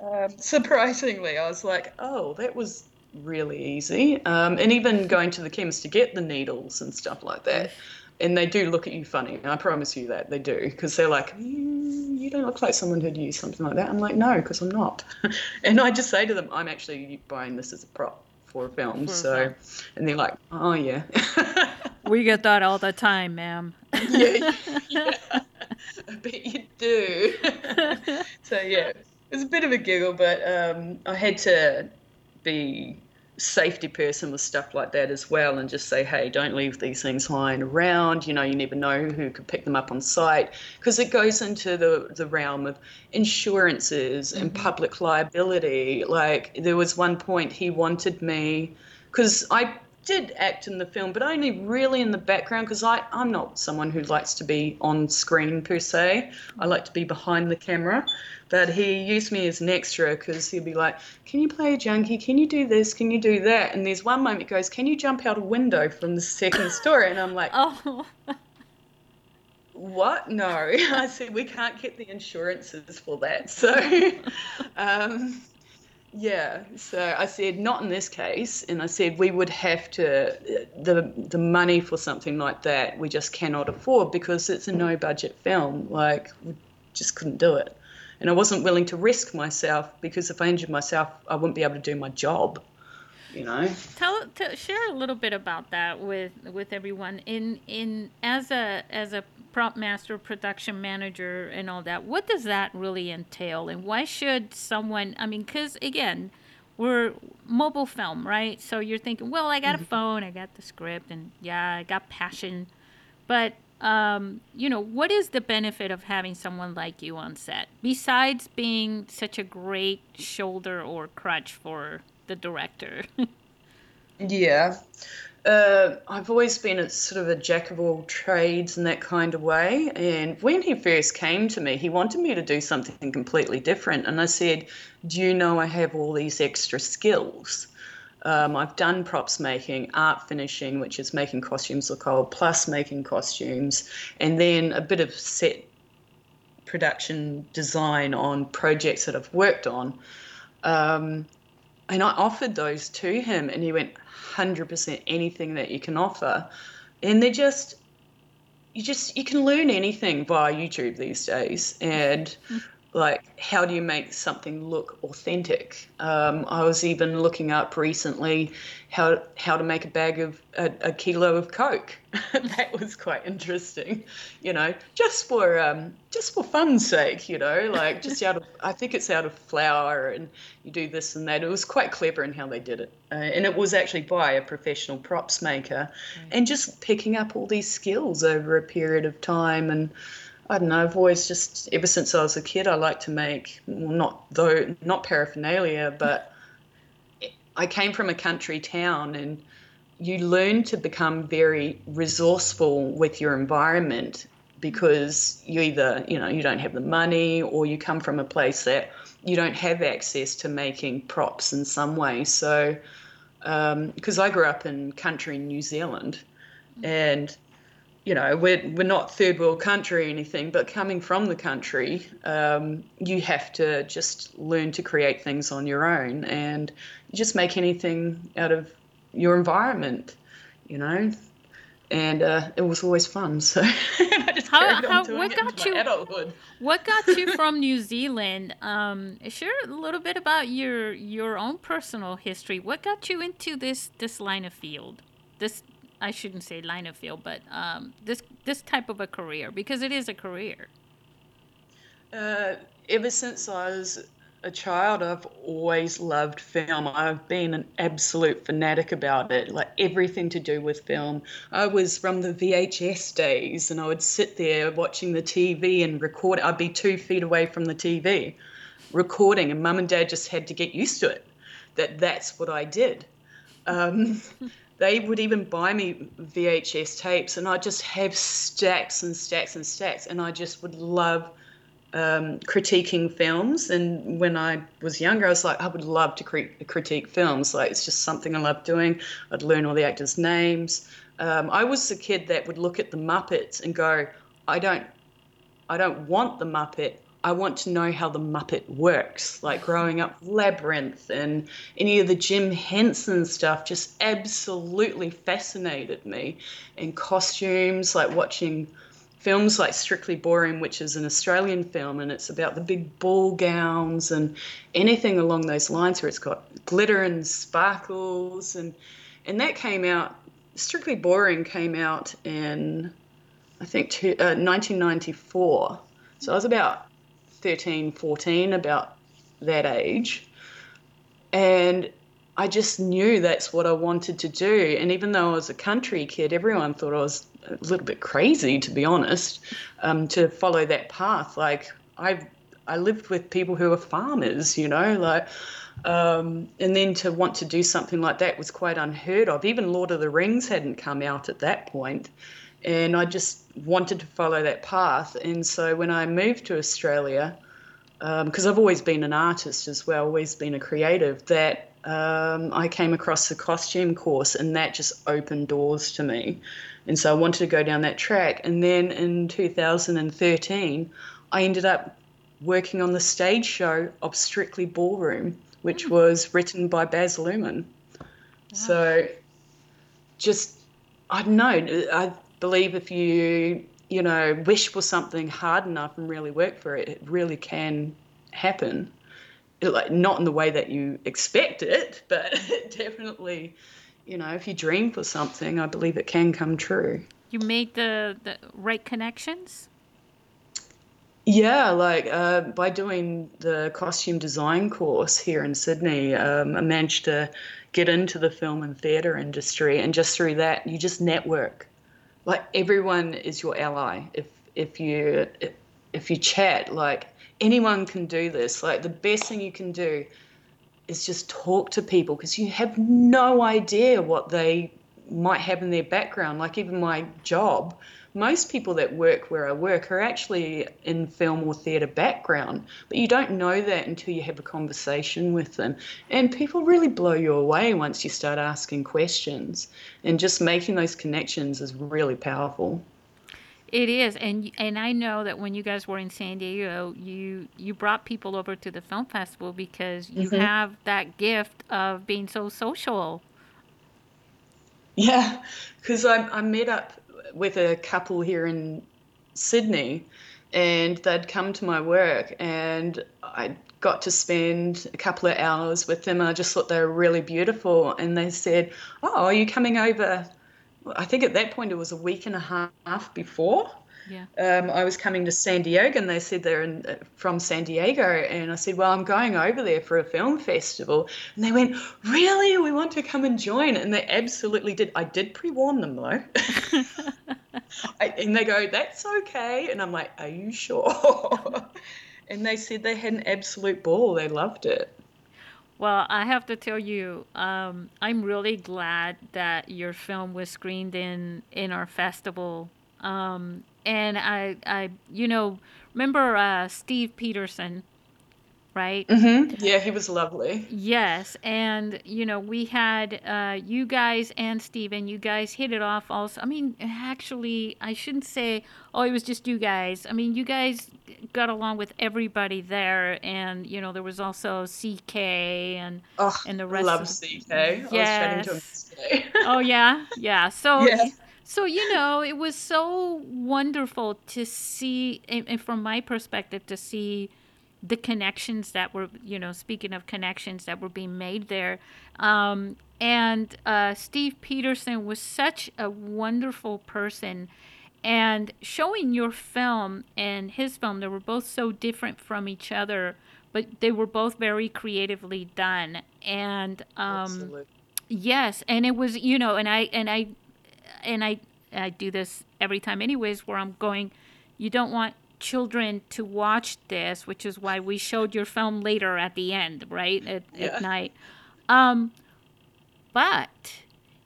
um, surprisingly, I was like, oh, that was really easy. Um, and even going to the chemist to get the needles and stuff like that. And they do look at you funny. I promise you that they do. Because they're like, mm, you don't look like someone who'd use something like that. I'm like, no, because I'm not. [LAUGHS] and I just say to them, I'm actually buying this as a prop for a film. For a so, film. and they're like, oh, yeah. [LAUGHS] we get that all the time, ma'am. [LAUGHS] yeah, yeah. I bet you do. so, yeah, it was a bit of a giggle, but um, I had to be safety person with stuff like that as well and just say hey don't leave these things lying around. You know you never know who could pick them up on site. Because it goes into the the realm of insurances and mm-hmm. public liability. Like there was one point he wanted me because i did act in the film but only really in the background because i i'm not someone who likes to be on screen per se i like to be behind the camera but he used me as an extra because he'd be like, Can you play a junkie? Can you do this? Can you do that? And there's one moment he goes, Can you jump out a window from the second [LAUGHS] story? And I'm like, Oh. What? No. [LAUGHS] I said, We can't get the insurances for that. So, [LAUGHS] um, yeah, so I said not in this case, and I said we would have to the the money for something like that we just cannot afford because it's a no budget film. Like we just couldn't do it and I wasn't willing to risk myself because if I injured myself, I wouldn't be able to do my job. You know. Tell, tell share a little bit about that with with everyone in in as a as a prop master, production manager, and all that. What does that really entail, and why should someone? I mean, because again, we're mobile film, right? So you're thinking, well, I got a mm-hmm. phone, I got the script, and yeah, I got passion, but um, you know, what is the benefit of having someone like you on set besides being such a great shoulder or crutch for the director? [LAUGHS] yeah. Uh, I've always been a sort of a jack of all trades in that kind of way. And when he first came to me, he wanted me to do something completely different. And I said, Do you know I have all these extra skills? Um, I've done props making, art finishing, which is making costumes look old, plus making costumes, and then a bit of set production design on projects that I've worked on. Um, and I offered those to him, and he went, 100% anything that you can offer. And they're just, you just, you can learn anything via YouTube these days. And like how do you make something look authentic? Um, i was even looking up recently how how to make a bag of a, a kilo of coke. [LAUGHS] That was quite interesting you know just for um, just for fun's sake you know like just out of i think it's out of flour and you do this and that. It was quite clever in how they did it. Uh, and it was actually by a professional props maker mm. and just picking up all these skills over a period of time and I don't know. I've always just ever since I was a kid, I like to make well, not though not paraphernalia, but I came from a country town, and you learn to become very resourceful with your environment because you either you know you don't have the money or you come from a place that you don't have access to making props in some way. So because um, I grew up in country New Zealand, and you know, we're, we're not third world country or anything, but coming from the country, um, you have to just learn to create things on your own and just make anything out of your environment, you know. And uh, it was always fun. So [LAUGHS] I just how, how, what got you, adulthood. What got you [LAUGHS] from New Zealand? Um, share a little bit about your your own personal history. What got you into this this line of field? This I shouldn't say line of field, but um, this this type of a career because it is a career. Uh, ever since I was a child, I've always loved film. I've been an absolute fanatic about it, like everything to do with film. I was from the VHS days, and I would sit there watching the TV and record. I'd be two feet away from the TV, recording, and mum and dad just had to get used to it. That that's what I did. Um, [LAUGHS] they would even buy me VHS tapes, and I just have stacks and stacks and stacks, and I just would love um, critiquing films. And when I was younger, I was like, I would love to cre- critique films. Like it's just something I love doing. I'd learn all the actors' names. Um, I was the kid that would look at the Muppets and go, I don't, I don't want the Muppet. I want to know how the Muppet works. Like growing up, Labyrinth and any of the Jim Henson stuff just absolutely fascinated me. And costumes, like watching films like Strictly Ballroom, which is an Australian film, and it's about the big ball gowns and anything along those lines where it's got glitter and sparkles. And, and that came out, Strictly Ballroom came out in, I think, two, uh, 1994. So I was about 13, 14, about that age. And I just knew that's what I wanted to do. And even though I was a country kid, everyone thought I was a little bit crazy, to be honest, um, to follow that path. Like I, I lived with people who were farmers, you know, like, um, and then to want to do something like that was quite unheard of. Even Lord of the Rings hadn't come out at that point, and I just wanted to follow that path. And so when I moved to Australia, because um, I've always been an artist as well, always been a creative, that um, I came across the costume course, and that just opened doors to me. And so I wanted to go down that track. And then in 2013, I ended up working on the stage show of Strictly Ballroom, which hmm. was written by Baz Luhrmann. Wow. So just, I don't know, I believe if you, you know, wish for something hard enough and really work for it, it really can happen like not in the way that you expect it, but [LAUGHS] definitely, you know, if you dream for something, I believe it can come true. You made the the right connections. Yeah, like uh, by doing the costume design course here in Sydney, um, I managed to get into the film and theatre industry, and just through that, you just network. Like everyone is your ally. If if you if you chat, like anyone can do this. Like the best thing you can do is just talk to people because you have no idea what they might have in their background. Like even my job, most people that work where I work are actually in film or theatre background, but you don't know that until you have a conversation with them. And people really blow you away once you start asking questions. And just making those connections is really powerful. It is, and and I know that when you guys were in San Diego, you you brought people over to the film festival because you mm-hmm. have that gift of being so social. Yeah, because I I met up with a couple here in Sydney, and they'd come to my work, and I got to spend a couple of hours with them. I just thought they were really beautiful, and they said, "Oh, are you coming over?" I think at that point it was a week and a half before. Yeah. Um, I was coming to San Diego, and they said they're in, uh, from San Diego, and I said, "Well, I'm going over there for a film festival." And they went, "Really? We want to come and join." And they absolutely did. I did pre-warn them though, [LAUGHS] I, and they go, "That's okay." And I'm like, "Are you sure?" [LAUGHS] and they said they had an absolute ball. They loved it. Well, I have to tell you, um, I'm really glad that your film was screened in in our festival. Um, and I, I, you know, remember uh, Steve Peterson, right? Mm-hmm. Yeah, he was lovely. Yes, and you know we had uh, you guys and Steven, you guys hit it off. Also, I mean, actually, I shouldn't say, oh, it was just you guys. I mean, you guys got along with everybody there, and you know there was also CK and oh, and the rest. Love of, CK. Yes. [LAUGHS] oh yeah, yeah. So. Yeah. So, you know, it was so wonderful to see, and from my perspective, to see the connections that were, you know, speaking of connections that were being made there. Um, and uh, Steve Peterson was such a wonderful person. And showing your film and his film, they were both so different from each other, but they were both very creatively done. And um, yes, and it was, you know, and I and I and I I do this every time, anyways, where I'm going. You don't want children to watch this, which is why we showed your film later at the end, right at, yeah. at night. Um, but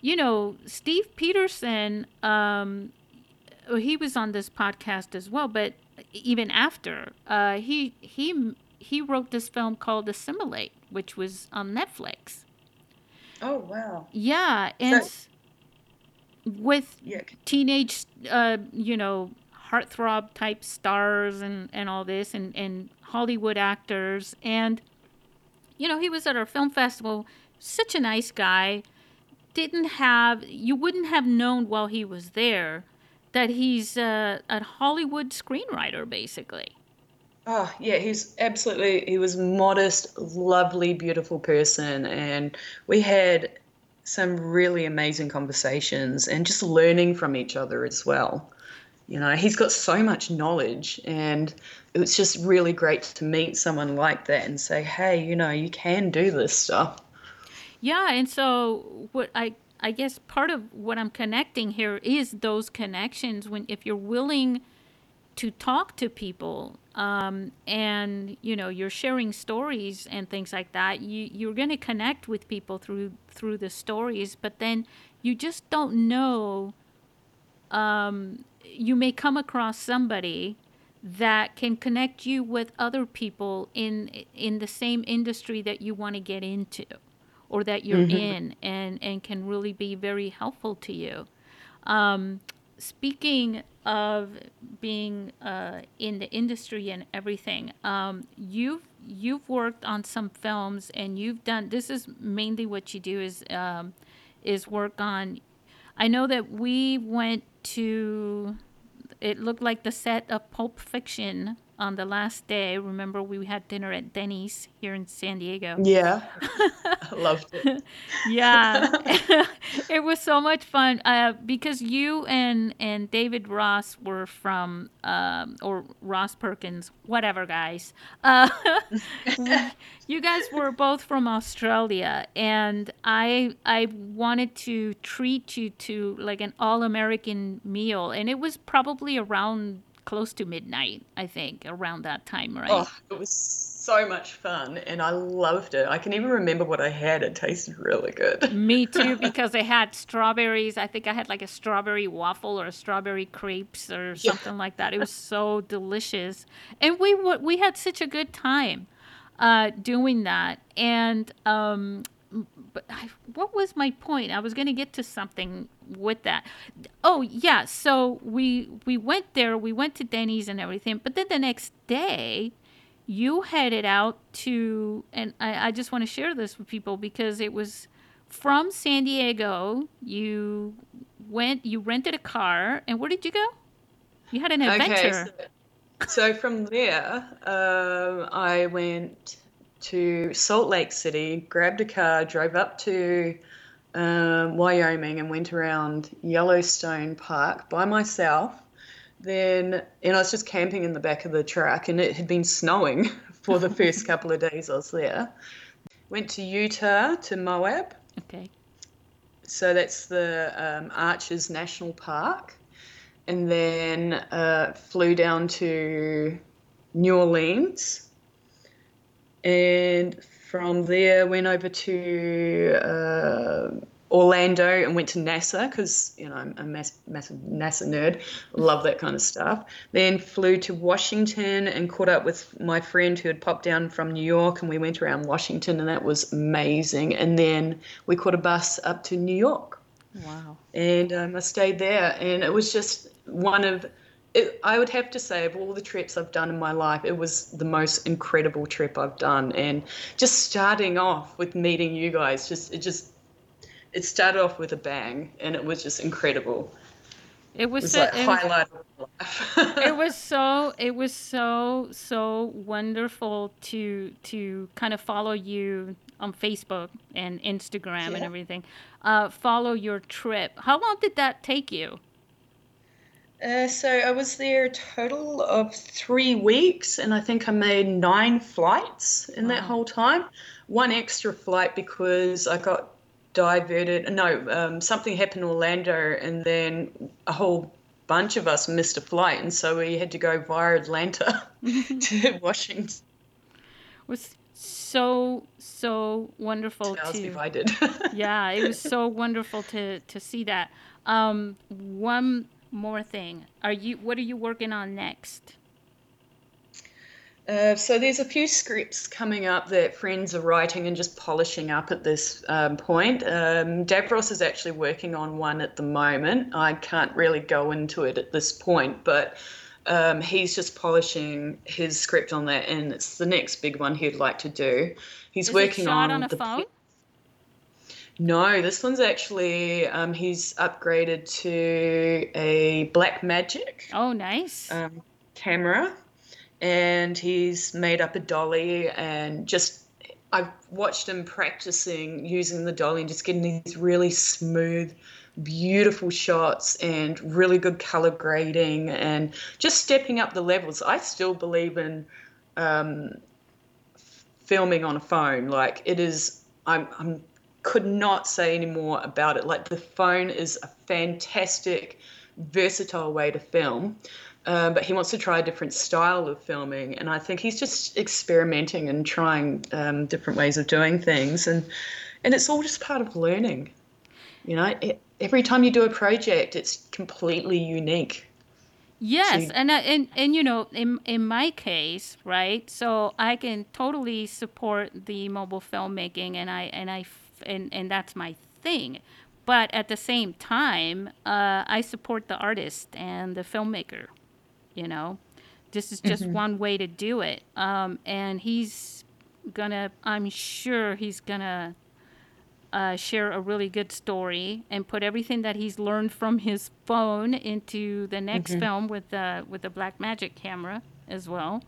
you know, Steve Peterson, um, he was on this podcast as well. But even after, uh, he he he wrote this film called Assimilate, which was on Netflix. Oh wow! Yeah, and. So- with Yeah. teenage, uh, you know, heartthrob type stars and, and all this, and, and Hollywood actors. And, you know, he was at our film festival, such a nice guy. Didn't have, you wouldn't have known while he was there that he's uh, a Hollywood screenwriter, basically. Oh, yeah, he's absolutely, he was modest, lovely, beautiful person. And we had some really amazing conversations and just learning from each other as well. You know, he's got so much knowledge, and it was just really great to meet someone like that and say, hey, you know, you can do this stuff. Yeah, and so what I I guess part of what I'm connecting here is those connections when if you're willing to talk to people um, and you know you're sharing stories and things like that you you're going to connect with people through through the stories but then you just don't know um, you may come across somebody that can connect you with other people in in the same industry that you want to get into or that you're in and and can really be very helpful to you. Um, speaking of being uh, in the industry and everything, um, you've you've worked on some films and you've done. This is mainly what you do is um, is work on. I know that we went to. It looked like the set of Pulp Fiction on the last day. Remember, we had dinner at Denny's here in San Diego. Yeah, [LAUGHS] loved it. [LAUGHS] Yeah, [LAUGHS] it was so much fun uh, because you and and Davros were from um, or Ross Perkins, whatever, guys. Uh, you guys were both from Australia, and I I wanted to treat you to like an all American meal, and it was probably around close to midnight, I think, around that time, right? Oh, it was so much fun and I loved it. I can even remember what I had. It tasted really good. [LAUGHS] Me too, [LAUGHS] because they had strawberries. I think I had like a strawberry waffle or a strawberry crepes or Yeah. something like that. It was so delicious, and we we had such a good time uh, doing that. And um, but I, what was my point? I was going to get to something with that. Oh yeah, so we we went there. We went to Denny's and everything. But then the next day, you headed out to, and I, I just want to share this with people because it was from San Diego. You went, you rented a car, and where did you go? You had an Okay, adventure. so, so from there, um, I went to Salt Lake City, grabbed a car, drove up to um, Wyoming, and went around Yellowstone Park by myself. Then, and I was just camping in the back of the truck, and it had been snowing [LAUGHS] for the first [LAUGHS] couple of days I was there. Went to Utah to Moab, Okay. so that's the um, Arches National Park, and then uh, flew down to New Orleans, and from there went over to uh, Orlando and went to NASA because you know I'm a mass, massive NASA nerd, love that kind of stuff. Then flew to Washington and caught up with my friend who had popped down from New York, and we went around Washington, and that was amazing. And then we caught a bus up to New York Wow. and um, I stayed there, and it was just one of. It, I would have to say, of all the trips I've done in my life, it was the most incredible trip I've done. And just starting off with meeting you guys, just it just it started off with a bang, and it was just incredible. It It was was so, like it was, highlight of my life. [LAUGHS] it was so it was so so wonderful to to kind of follow you on Facebook and Instagram and everything. Uh, follow your trip. How long did that take you? Uh, so I was there a total of three weeks, and I think I made nine flights in that whole time. One extra flight because I got diverted. No, um, something happened in Orlando, and then a whole bunch of us missed a flight, and so we had to go via Atlanta [LAUGHS] [LAUGHS] to Washington. was so so wonderful to divided. [LAUGHS] yeah it was so wonderful to to see that um one more thing are you what are you working on next Uh, so there's a few scripts coming up that friends are writing and just polishing up at this um, point. Um, Davros is actually working on one at the moment. I can't really go into it at this point, but um, he's just polishing his script on that, and it's the next big one he'd like to do. He's Is working on, on a the phone? No, this one's actually um, he's upgraded to a Blackmagic Oh, nice. um, camera, and he's made up a dolly and just. I've watched him practicing using the dolly and just getting these really smooth, beautiful shots and really good color grading and just stepping up the levels. I still believe in um, filming on a phone. Like it is, I'm, I'm could not say any more about it. Like the phone is a fantastic, versatile way to film. Um, but he wants to try a different style of filming, and I think he's just experimenting and trying um, different ways of doing things, and and it's all just part of learning. You know, it, every time you do a project, it's completely unique. Yes, and uh, and and you know, in in my case, right? So I can totally support the mobile filmmaking, and I and I and and that's my thing. But at the same time, uh, I support the artist and the filmmaker. You know, this is just one way to do it. Um, and he's gonna. I'm sure he's gonna uh, share a really good story and put everything that he's learned from his phone into the next film with the with the Blackmagic camera as well.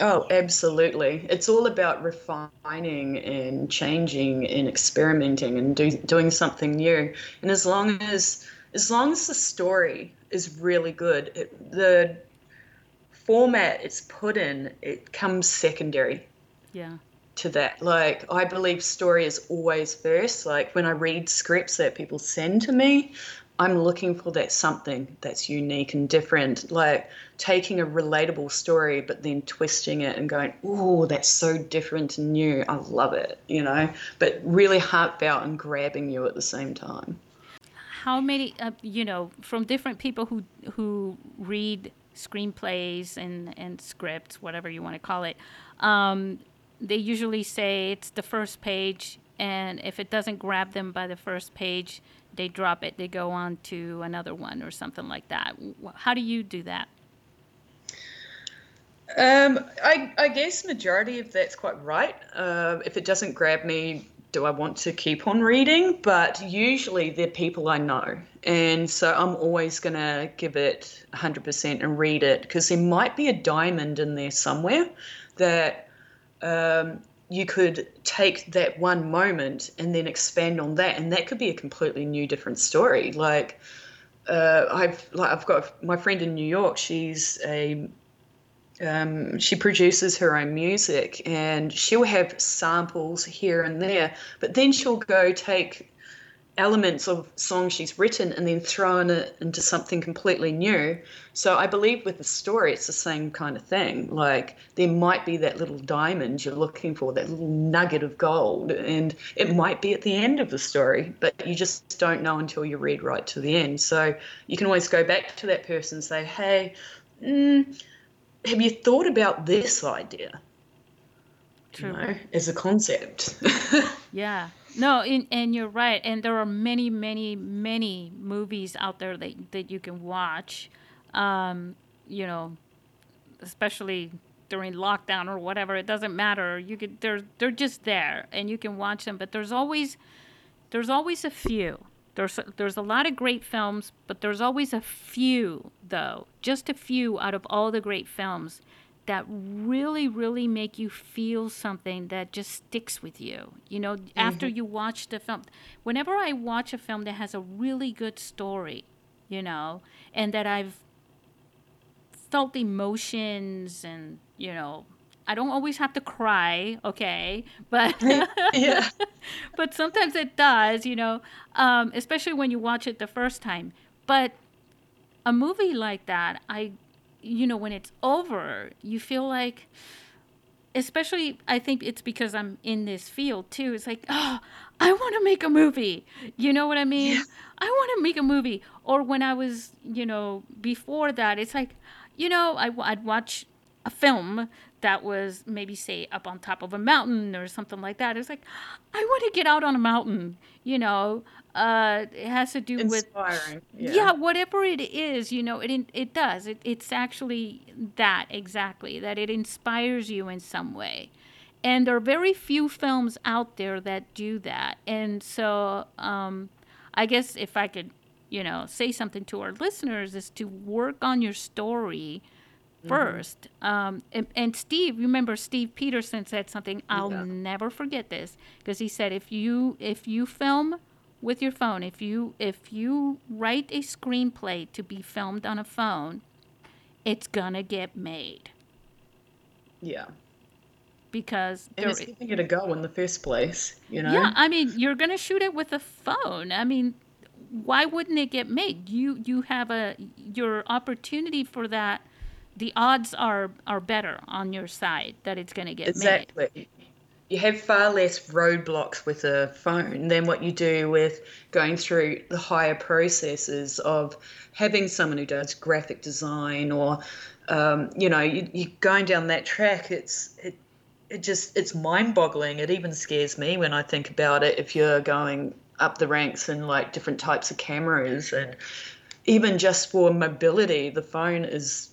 Oh, absolutely. It's all about refining and changing and experimenting and do, doing something new. And as long as as long as the story is really good, it, the format it's put in, it comes secondary Yeah. to that. Like I believe story is always first. Like when I read scripts that people send to me, I'm looking for that something that's unique and different. Like taking a relatable story but then twisting it and going, "Oh, that's so different and new. I love it." You know, but really heartfelt and grabbing you at the same time. How many uh, you know from different people who who read screenplays and and scripts, whatever you want to call it. Um, they usually say it's the first page, and if it doesn't grab them by the first page, they drop it. They go on to another one or something like that. How do you do that? Um, I, I guess majority of that's quite right. Uh, if it doesn't grab me, do I want to keep on reading? But usually they're people I know. And so I'm always going to give it 100% and read it because there might be a diamond in there somewhere that um, you could take that one moment and then expand on that. And that could be a completely new, different story. Like, uh, I've like I've got my friend in New York. She's a um, she produces her own music and she'll have samples here and there, but then she'll go take elements of songs she's written and then throw in it into something completely new. So I believe with the story, it's the same kind of thing. Like there might be that little diamond you're looking for, that little nugget of gold, and it might be at the end of the story, but you just don't know until you read right to the end. So you can always go back to that person and say, hey, mm, have you thought about this idea? True. You know, as a concept. [LAUGHS] Yeah. No, and, and you're right. And there are many, many, many movies out there that, that you can watch, um, you know, especially during lockdown or whatever. It doesn't matter. You could they're they're just there and you can watch them. But there's always there's always a few. There's there's a lot of great films, but there's always a few though, just a few out of all the great films that really really make you feel something that just sticks with you. You know, after you watch the film. Whenever I watch a film that has a really good story, you know, and that I've felt emotions and, you know, I don't always have to cry, okay? [LAUGHS] But [LAUGHS] yeah. [LAUGHS] but sometimes it does, you know, um, especially when you watch it the first time. But a movie like that, I, you know, when it's over, you feel like, especially, I think it's because I'm in this field too. It's like, oh, I want to make a movie. You know what I mean? Yeah. I want to make a movie. Or when I was, you know, before that, it's like, you know, I, I'd watch a film that was maybe say up on top of a mountain or something like that. It's like I want to get out on a mountain, you know. Uh, it has to do Inspiring. with Yeah. yeah. whatever it is, you know, it it does. It, it's actually that exactly that it inspires you in some way. And there are very few films out there that do that. And so um, I guess if I could, you know, say something to our listeners is to work on your story 1st Um, and, and Steve, remember Steve Peterson said something I'll Yeah. never forget this because he said if you if you film with your phone, if you if you write a screenplay to be filmed on a phone, it's gonna get made Yeah. because And it's giving it a go in the first place, you know? yeah, I mean you're gonna shoot it with a phone. I mean, why wouldn't it get made? You you have a your opportunity for that. The odds are are better on your side that it's gonna get made. Exactly. You have far less roadblocks with a phone than what you do with going through the higher processes of having someone who does graphic design or, um, you know, you, you going down that track. It's it, it just it's mind-boggling. It even scares me when I think about it. If you're going up the ranks in like different types of cameras and even just for mobility, the phone is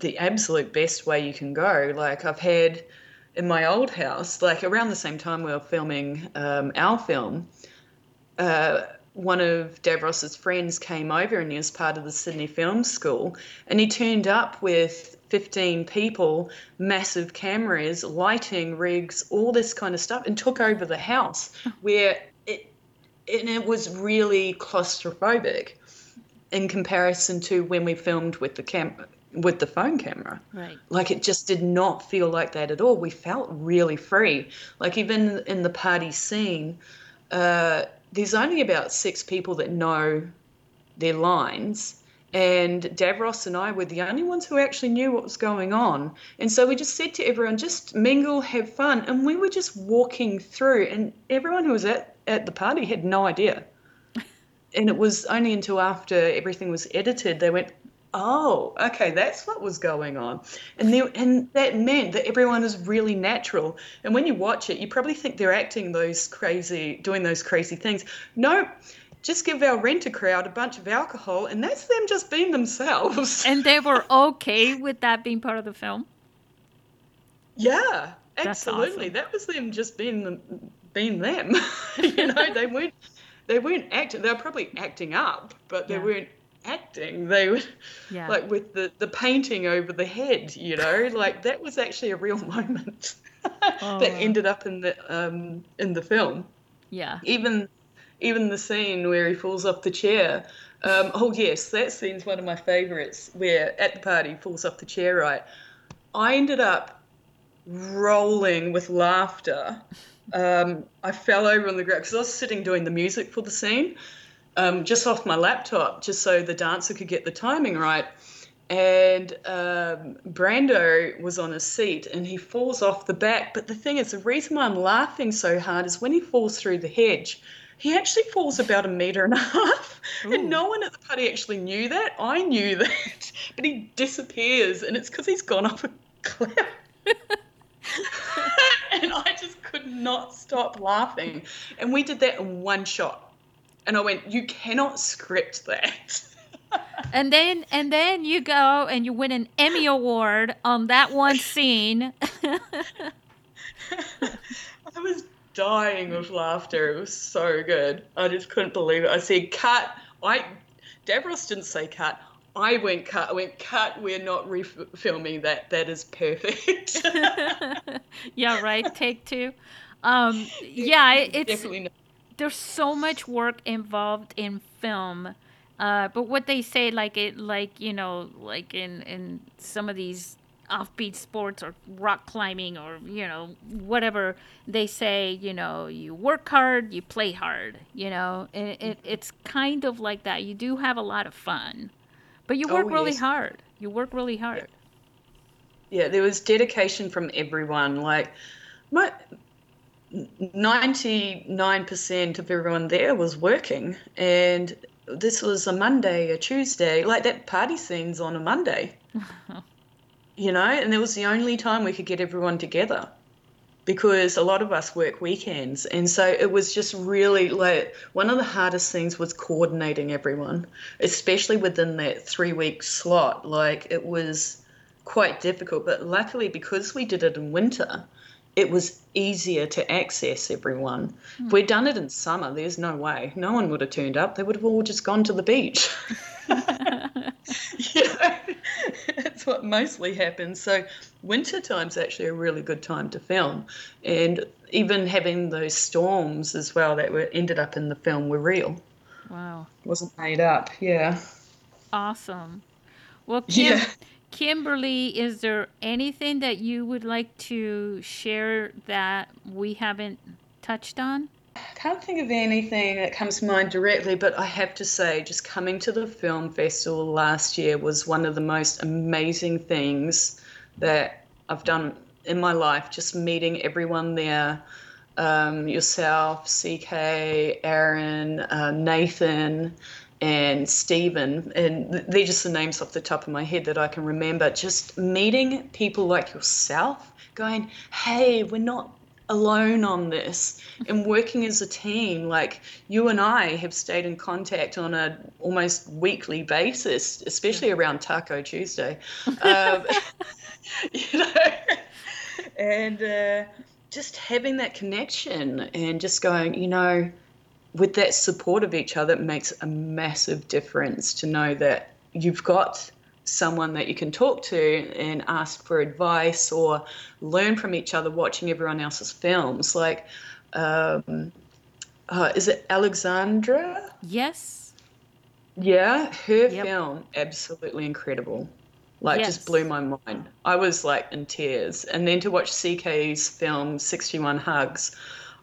the absolute best way you can go. Like I've had in my old house, like around the same time we were filming um, our film, uh, one of Davros's friends came over and he was part of the Sydney Film School, and he turned up with 15 people, massive cameras, lighting rigs, all this kind of stuff, and took over the house [LAUGHS] where it and it was really claustrophobic in comparison to when we filmed with the cam with the phone camera. Right. like it just did not feel like that at all. We felt really free. Like even in the party scene uh, there's only about six people that know their lines and davros and i were the only ones who actually knew what was going on. And so we just said to everyone just mingle have fun. And we were just walking through and everyone who was at, at the party had no idea. [LAUGHS] And it was only until after everything was edited they went oh okay that's what was going on and there and that meant that everyone is really natural and when you watch it you probably think they're acting those crazy doing those crazy things no just give our renter crowd a bunch of alcohol and that's them just being themselves [LAUGHS] And they were okay with that being part of the film. yeah absolutely awesome. that was them just being them being them [LAUGHS] you know they weren't they weren't acting they were probably acting up but they Yeah. weren't acting. They were Yeah. like with the the painting over the head you know? Like that was actually a real [LAUGHS] moment Oh, that ended up in the um in the film. Yeah. even even the scene where he falls off the chair um oh yes that scene's one of my favorites where at the party falls off the chair right? I ended up rolling with laughter. Um i fell over on the ground because i was sitting doing the music for the scene um, just off my laptop, just so the dancer could get the timing right. And um, Brando was on a seat and he falls off the back. But the thing is, the reason why I'm laughing so hard is when he falls through the hedge, he actually falls about a meter and a [LAUGHS] half. Ooh. And no one at the party actually knew that. I knew [LAUGHS] that. But he disappears, and it's because he's gone off a cliff. [LAUGHS] and I just could not stop laughing. And we did that in one shot. And I went, You cannot script that. [LAUGHS] And then and then you go and you win an Emmy award on that one scene. [LAUGHS] I was dying of laughter. It was so good. I just couldn't believe it. I said, Cut. I, Davros didn't say cut. I went cut. I went cut. We're not refilming that. That is perfect. [LAUGHS] yeah, right. Take two. Um, yeah, it's Definitely not. There's so much work involved in film. Uh, but what they say, like it, like you know, like in in some of these offbeat sports or rock climbing or you know whatever they say, you know, you work hard, you play hard. You know, it, it it's kind of like that. You do have a lot of fun, but you Oh, work really yes. hard. You work really hard. Yeah, there was dedication from everyone. Like, my. 99% of everyone there was working and this was a monday a tuesday like that party scene's on a monday [LAUGHS] you know, and it was the only time we could get everyone together because a lot of us work weekends. And so it was just really like one of the hardest things was coordinating everyone, especially within that three week slot. Like it was quite difficult, but luckily because we did it in winter, it was easier to access everyone. Mm. If we'd done it in summer, there's no way. No one would have turned up. They would have all just gone to the beach. [LAUGHS] [LAUGHS] you know, that's what mostly happens. So winter time's actually a really good time to film. And even having those storms as well that were ended up in the film were real. Wow. Wasn't made up, yeah. Awesome. Well, Kim, yeah. Kimberly, is there anything that you would like to share that we haven't touched on? I can't think of anything that comes to mind directly, but I have to say, just coming to the film festival last year was one of the most amazing things that I've done in my life. Just meeting everyone there, um, yourself, CK, Aaron, uh, Nathan, and Stephen, and they're just the names off the top of my head that I can remember. Just meeting people like yourself, going, "Hey, we're not alone on this," and working as a team. Like you and I have stayed in contact on a almost weekly basis, especially around Taco Tuesday. [LAUGHS] um, [LAUGHS] you know, and uh, just having that connection and just going, you know with that support of each other, it makes a massive difference to know that you've got someone that you can talk to and ask for advice or learn from each other watching everyone else's films. Like, um, uh, is it Alexandra? Yes. Yeah, her yep. film, absolutely incredible. Like, yes. just blew my mind. I was like in tears. And then to watch CK's film, 61 Hugs,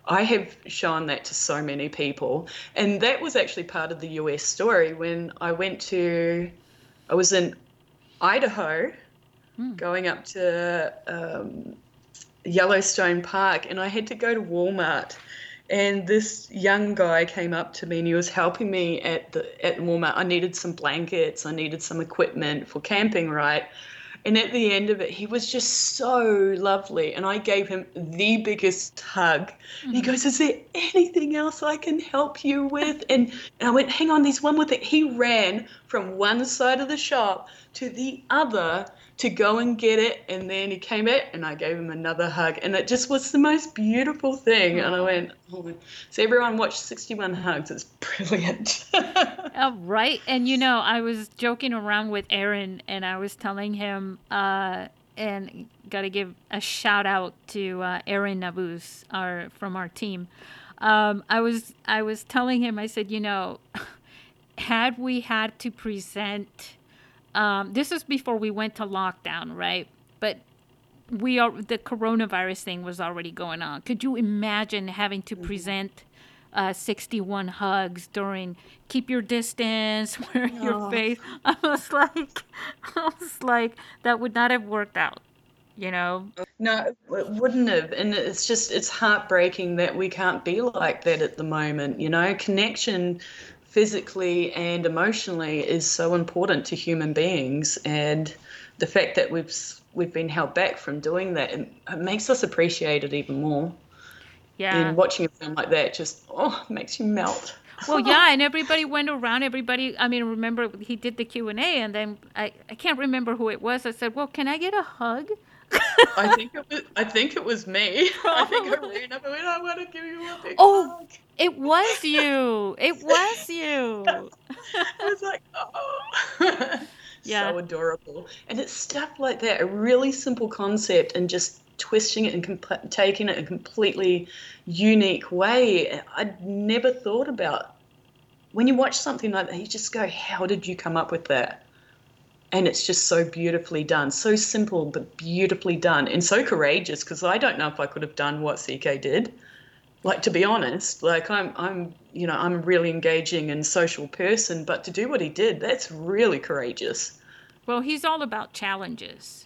I have shown that to so many people. And that was actually part of the US story when I went to, I was in Idaho mm. going up to um, Yellowstone Park and I had to go to Walmart. And this young guy came up to me and he was helping me at the at Walmart. I needed some blankets, I needed some equipment for camping, right? And at the end of it, he was just so lovely. And I gave him the biggest hug. Mm-hmm. he goes, Is there anything else I can help you with? And, and I went, Hang on, there's one more thing. He ran from one side of the shop to the other to go and get it. And then he came back and I gave him another hug. And it just was the most beautiful thing. And I went, oh. So everyone watched 61 Hugs. It's [LAUGHS] brilliant. oh, right. And you know, I was joking around with Aaron and I was telling him, uh, and got to give a shout out to uh, Aaron Nabus, our from our team. Um, I was I was telling him, I said, you know, [LAUGHS] had we had to present um, this is before we went to lockdown, right? But we are the coronavirus thing was already going on. Could you imagine having to mm-hmm. present uh, 61 hugs during keep your distance, [LAUGHS] wear oh. your face? [LAUGHS] I was like, I was like, that would not have worked out. You know? No, it wouldn't have. And it's just, it's heartbreaking that we can't be like that at the moment. You know, connection physically and emotionally is so important to human beings. And the fact that we've we've been held back from doing that it, it makes us appreciate it even more. Yeah. And watching a film like that just oh makes you melt. Well [LAUGHS] yeah and everybody went around everybody i mean remember he did the q&a and then i, I can't remember who it was. I said well can i get a hug [LAUGHS] I think it was. I think it was me. [LAUGHS] I think I ran up and went, "I want to give you a big oh, hug." It was you. It was you. [LAUGHS] I was like, oh. yeah. So adorable. And it's stuff like that, a really simple concept, and just twisting it and comp- taking it in a completely unique way. I'd never thought about. When you watch something like that, you just go, how did you come up with that? And it's just so beautifully done. So simple but beautifully done and so courageous because i don't know if i could have done what ck did. Like to be honest like i'm i'm you know i'm a really engaging and social person but to do what he did that's really courageous. Well he's all about challenges.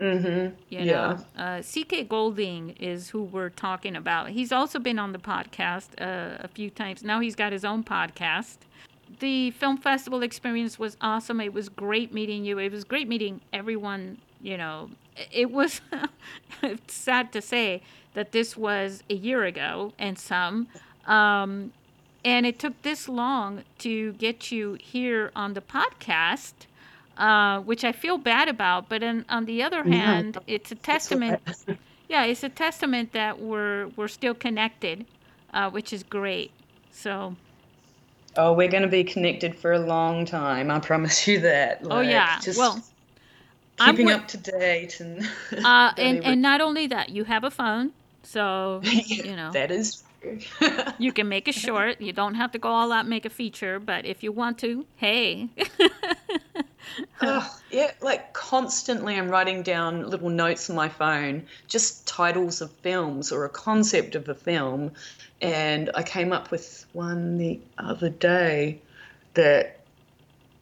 Mm-hmm. You know yeah. uh, ck golding is who we're talking about. He's also been on the podcast uh, a few times. Now he's got his own podcast the film festival experience was awesome it was great meeting you it was great meeting everyone you know, it was [LAUGHS] sad to say that this was a year ago and some. Um, and it took this long to get you here on the podcast, uh, which I feel bad about. But on, on the other hand, it's a testament. [LAUGHS] yeah, it's a testament that we're we're still connected, uh, which is great. So. Oh, we're going to be connected for a long time. I promise you that. Like, oh yeah. well, keeping up to date and. [LAUGHS] uh, and and not only that, you have a phone, so [LAUGHS] you know that is [LAUGHS] you can make a short. You don't have to go all out make a feature, but if you want to, hey. [LAUGHS] yeah, like constantly I'm writing down little notes on my phone, just titles of films or a concept of a film. And I came up with one the other day that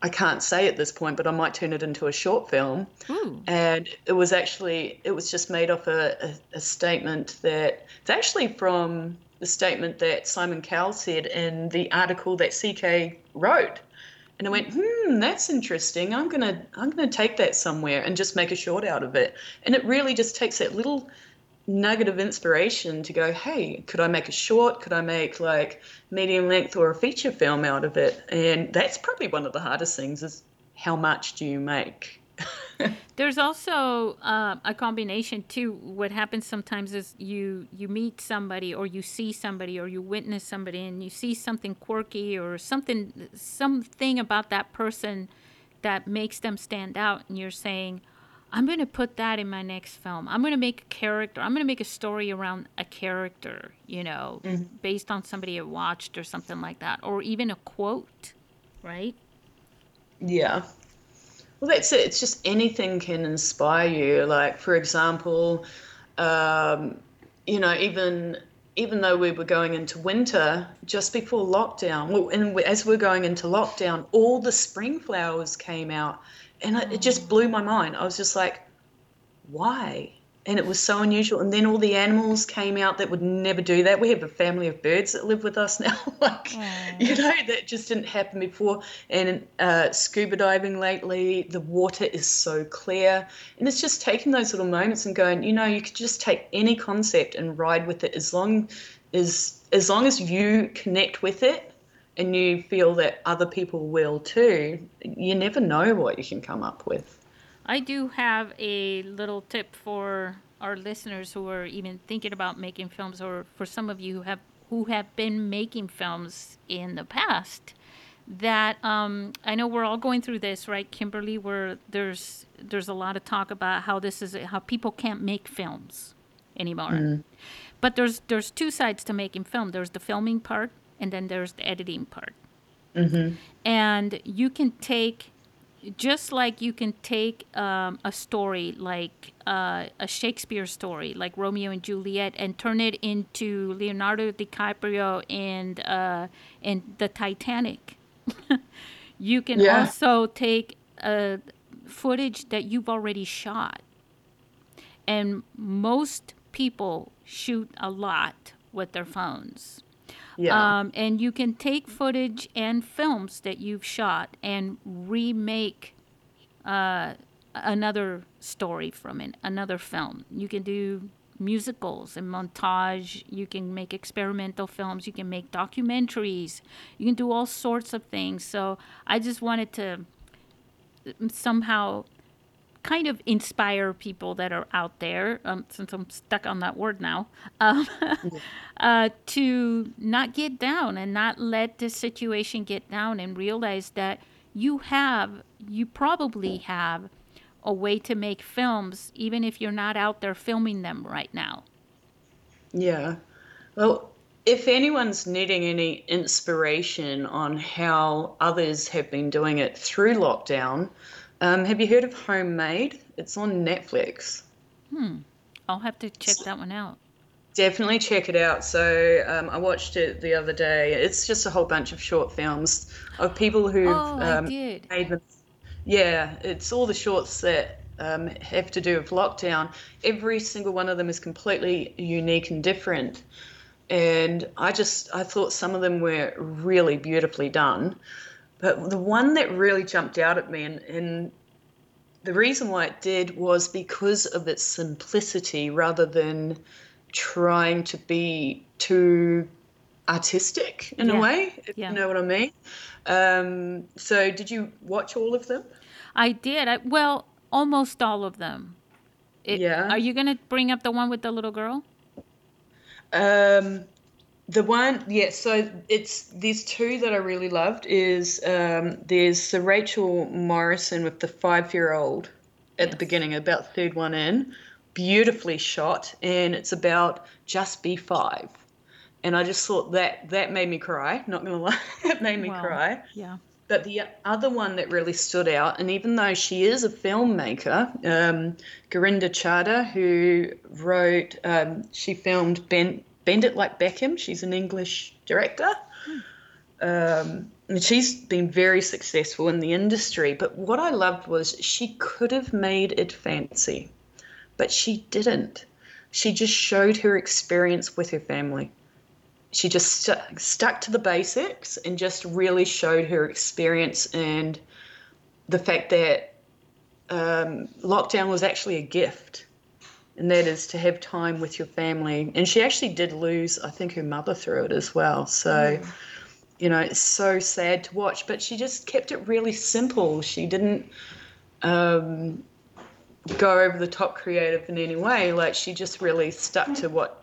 I can't say at this point, but I might turn it into a short film. And it was actually, it was just made off a, a, a statement that it's actually from the statement that Simon Cowell said in the article that CK wrote. And I went, hmm, that's interesting. I'm gonna I'm gonna take that somewhere and just make a short out of it. And it really just takes that little nugget of inspiration to go, hey, could I make a short? Could I make like medium length or a feature film out of it? And that's probably one of the hardest things is how much do you make? [LAUGHS] There's also uh, a combination too. What happens sometimes is you you meet somebody or you see somebody or you witness somebody and you see something quirky or something something about that person that makes them stand out, and you're saying, "I'm going to put that in my next film. I'm going to make a character. I'm going to make a story around a character, you know, mm-hmm. based on somebody I watched or something like that, or even a quote, right?" Yeah. Well, that's it. It's just anything can inspire you. Like, for example, um, you know, even even though we were going into winter, just before lockdown, well, and as we're going into lockdown, all the spring flowers came out, and it, it just blew my mind. I was just like, why? And it was so unusual. And then all the animals came out that would never do that. We have a family of birds that live with us [LAUGHS] now, like you know, that just didn't happen before. And uh, scuba diving lately, the water is so clear, and it's just taking those little moments and going, you know, you could just take any concept and ride with it as long as as long as you connect with it and you feel that other people will too. You never know what you can come up with. I do have a little tip for our listeners who are even thinking about making films, or for some of you who have who have been making films in the past. That um, I know we're all going through this, right, Kimberly? Where there's there's a lot of talk about how this is how people can't make films anymore. Mm. But there's there's two sides to making film. There's the filming part, and then there's the editing part. Mm-hmm. And you can take just like you can take um, a story like uh, a Shakespeare story, like Romeo and Juliet, and turn it into Leonardo DiCaprio and uh, and the Titanic. [LAUGHS] you can yeah. also take uh, footage that you've already shot, and most people shoot a lot with their phones. Yeah. Um, and you can take footage and films that you've shot and remake uh, another story from it, another film. You can do musicals and montage. You can make experimental films. You can make documentaries. You can do all sorts of things. So I just wanted to somehow kind of inspire people that are out there, um, since I'm stuck on that word now, um, [LAUGHS] uh, to not get down and not let the situation get down and realize that you have, you probably have a way to make films, even if you're not out there filming them right now. Yeah. Well, if anyone's needing any inspiration on how others have been doing it through lockdown, um, have you heard of Homemade? It's on Netflix. Hmm. I'll have to check that one out. Definitely check it out. So um, I watched it the other day. It's just a whole bunch of short films of people who've oh, um, made them. Yeah, it's all the shorts that um, have to do with lockdown. Every single one of them is completely unique and different. And I just I thought some of them were really beautifully done. But the one that really jumped out at me, and, and the reason why it did was because of its simplicity rather than trying to be too artistic in Yeah. a way, if Yeah. you know what I mean. Um, so, did you watch all of them? I did. I, well, almost all of them. It, Yeah. Are you going to bring up the one with the little girl? Um, the one, yeah. So it's there's two that I really loved. Is um, there's the Rachel Morrison with the five year old at the beginning, about third one in, beautifully shot, and it's about just be five. And I just thought that that made me cry. Not gonna [LAUGHS] lie, it made me Wow. cry. Yeah. But the other one that really stood out, and even though she is a filmmaker, um, Gurinder Chadha, who wrote, um, she filmed Bend, Bend It Like Beckham. She's an English director. Um, and she's been very successful in the industry. But what I loved was she could have made it fancy, but she didn't. She just showed her experience with her family she just stu stuck to the basics and just really showed her experience and the fact that um, lockdown was actually a gift and that is to have time with your family. And she actually did lose i think her mother through it as well. So you know it's so sad to watch but she just kept it really simple. She didn't um, go over the top creative in any way. Like she just really stuck to what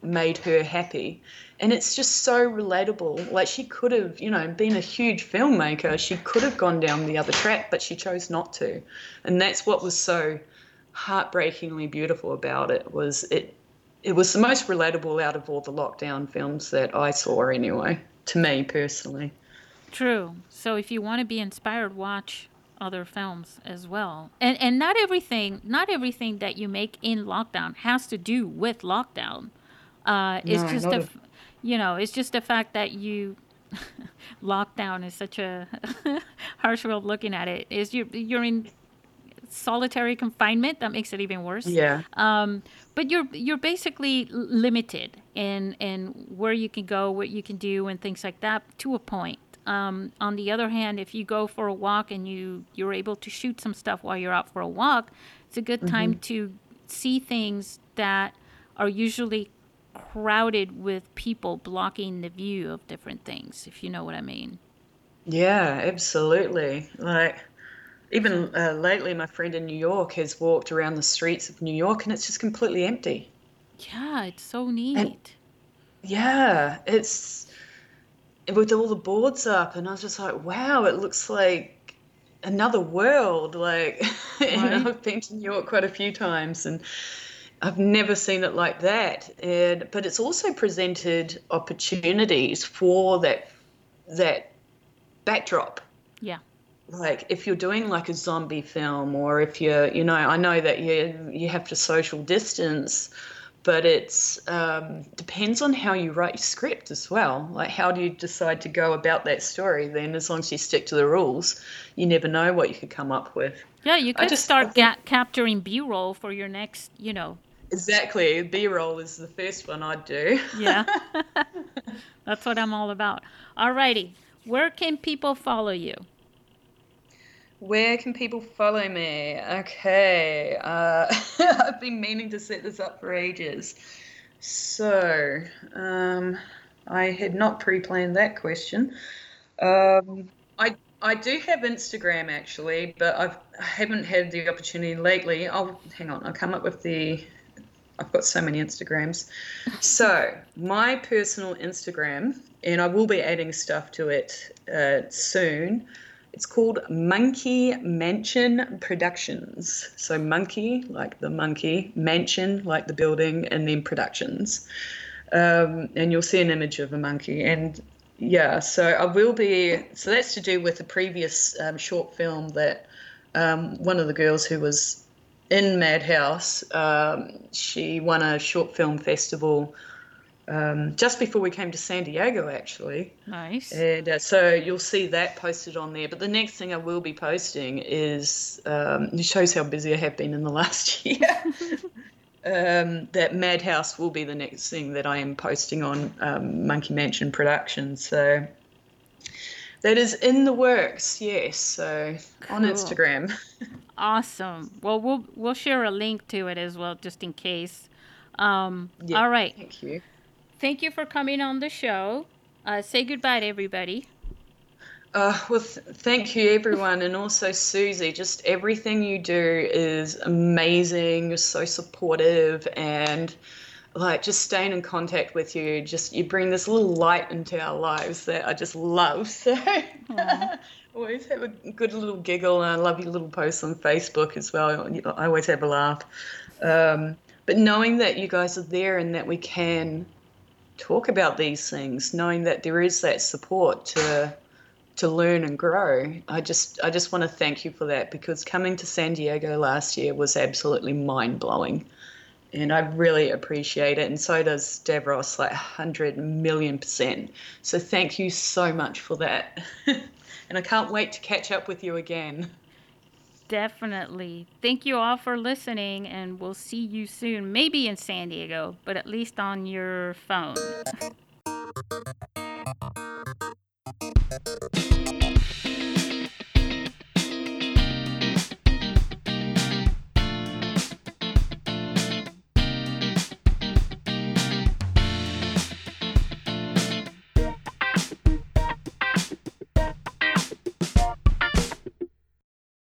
made her happy. And it's just so relatable. Like she could have you know been a huge filmmaker. She could have gone down the other track but she chose not to. And that's what was so heartbreakingly beautiful about it was it it was the most relatable out of all the lockdown films that i saw anyway to me personally True. So if you want to be inspired, watch other films as well. And and not everything, not everything that you make in lockdown has to do with lockdown. Uh, it's No, just not a, you know, it's just the fact that you [LAUGHS] lockdown is such a [LAUGHS] harsh way of looking at it. Is you you're in solitary confinement that makes it even worse. yeah Um, but you're you're basically limited in in where you can go, what you can do, and things like that to a point. Um, on the other hand, if you go for a walk and you you're able to shoot some stuff while you're out for a walk, it's a good time to see things that are usually crowded with people blocking the view of different things. If you know what I mean. Yeah, absolutely. Like, even uh, lately, my friend in New York has walked around the streets of New York and it's just completely empty. Yeah, it's so neat. Yeah, it's with all the boards up, and I was just like, wow, it looks like another world. Like, [LAUGHS] you know, I've been to New York quite a few times, and I've never seen it like that. And but it's also presented opportunities for that that backdrop. yeah. Like if you're doing like a zombie film or if you're you know i know that you you have to social distance but it's um, depends on how you write your script as well like how do you decide to go about that story then as long as you stick to the rules you never know what you could come up with Yeah, you I could just- start think- ga- capturing B-roll for your next, you know, exactly b-roll is the first one i'd do Yeah. [LAUGHS] [LAUGHS] That's what I'm all about. Alrighty. Where can people follow you? Where can people follow me? Okay, uh, [LAUGHS] I've been meaning to set this up for ages. So, um, I had not pre-planned that question. Um, I I do have Instagram actually, but I've, I haven't had the opportunity lately. I'll hang on. I'll come up with the. I've got so many Instagrams. [LAUGHS] So my personal Instagram, and I will be adding stuff to it uh, soon. It's called Monkey Mansion Productions. So monkey, like the monkey, mansion, like the building, and then productions. Um, and you'll see an image of a monkey. And yeah, so I will be. So that's to do with the previous um, short film that um, one of the girls who was in Madhouse, um, she won a short film festival um, just before we came to San Diego, actually. Nice. And uh, so you'll see that posted on there. But the next thing I will be posting is um, it shows how busy I have been in the [LAUGHS] last year. [LAUGHS] um, that Madhouse will be the next thing that I am posting on um, Monkey Mansion Productions. So That is in the works, yes. So on Instagram. [LAUGHS] Awesome. Well, we'll we'll share a link to it as well, just in case. Um, Yeah, all right. thank you. Thank you for coming on the show. Uh, say goodbye to everybody. Uh, well, th- thank you, everyone, and also Susy. Just everything you do is amazing. You're so supportive, and like just staying in contact with you. Just you bring this little light into our lives that I just love. So [LAUGHS] always have a good little giggle, and I love your little posts on Facebook as well. I always have a laugh. Um, but knowing that you guys are there and that we can talk about these things, knowing that there is that support to to learn and grow. I just I just want to thank you for that because coming to San Diego last year was absolutely mind blowing. And I really appreciate it. And so does Davros, like 100 million percent. So thank you so much for that. [LAUGHS] and I can't wait to catch up with you again. Definitely. Thank you all for listening, and we'll see you soon, maybe in San Diego, but at least on your phone.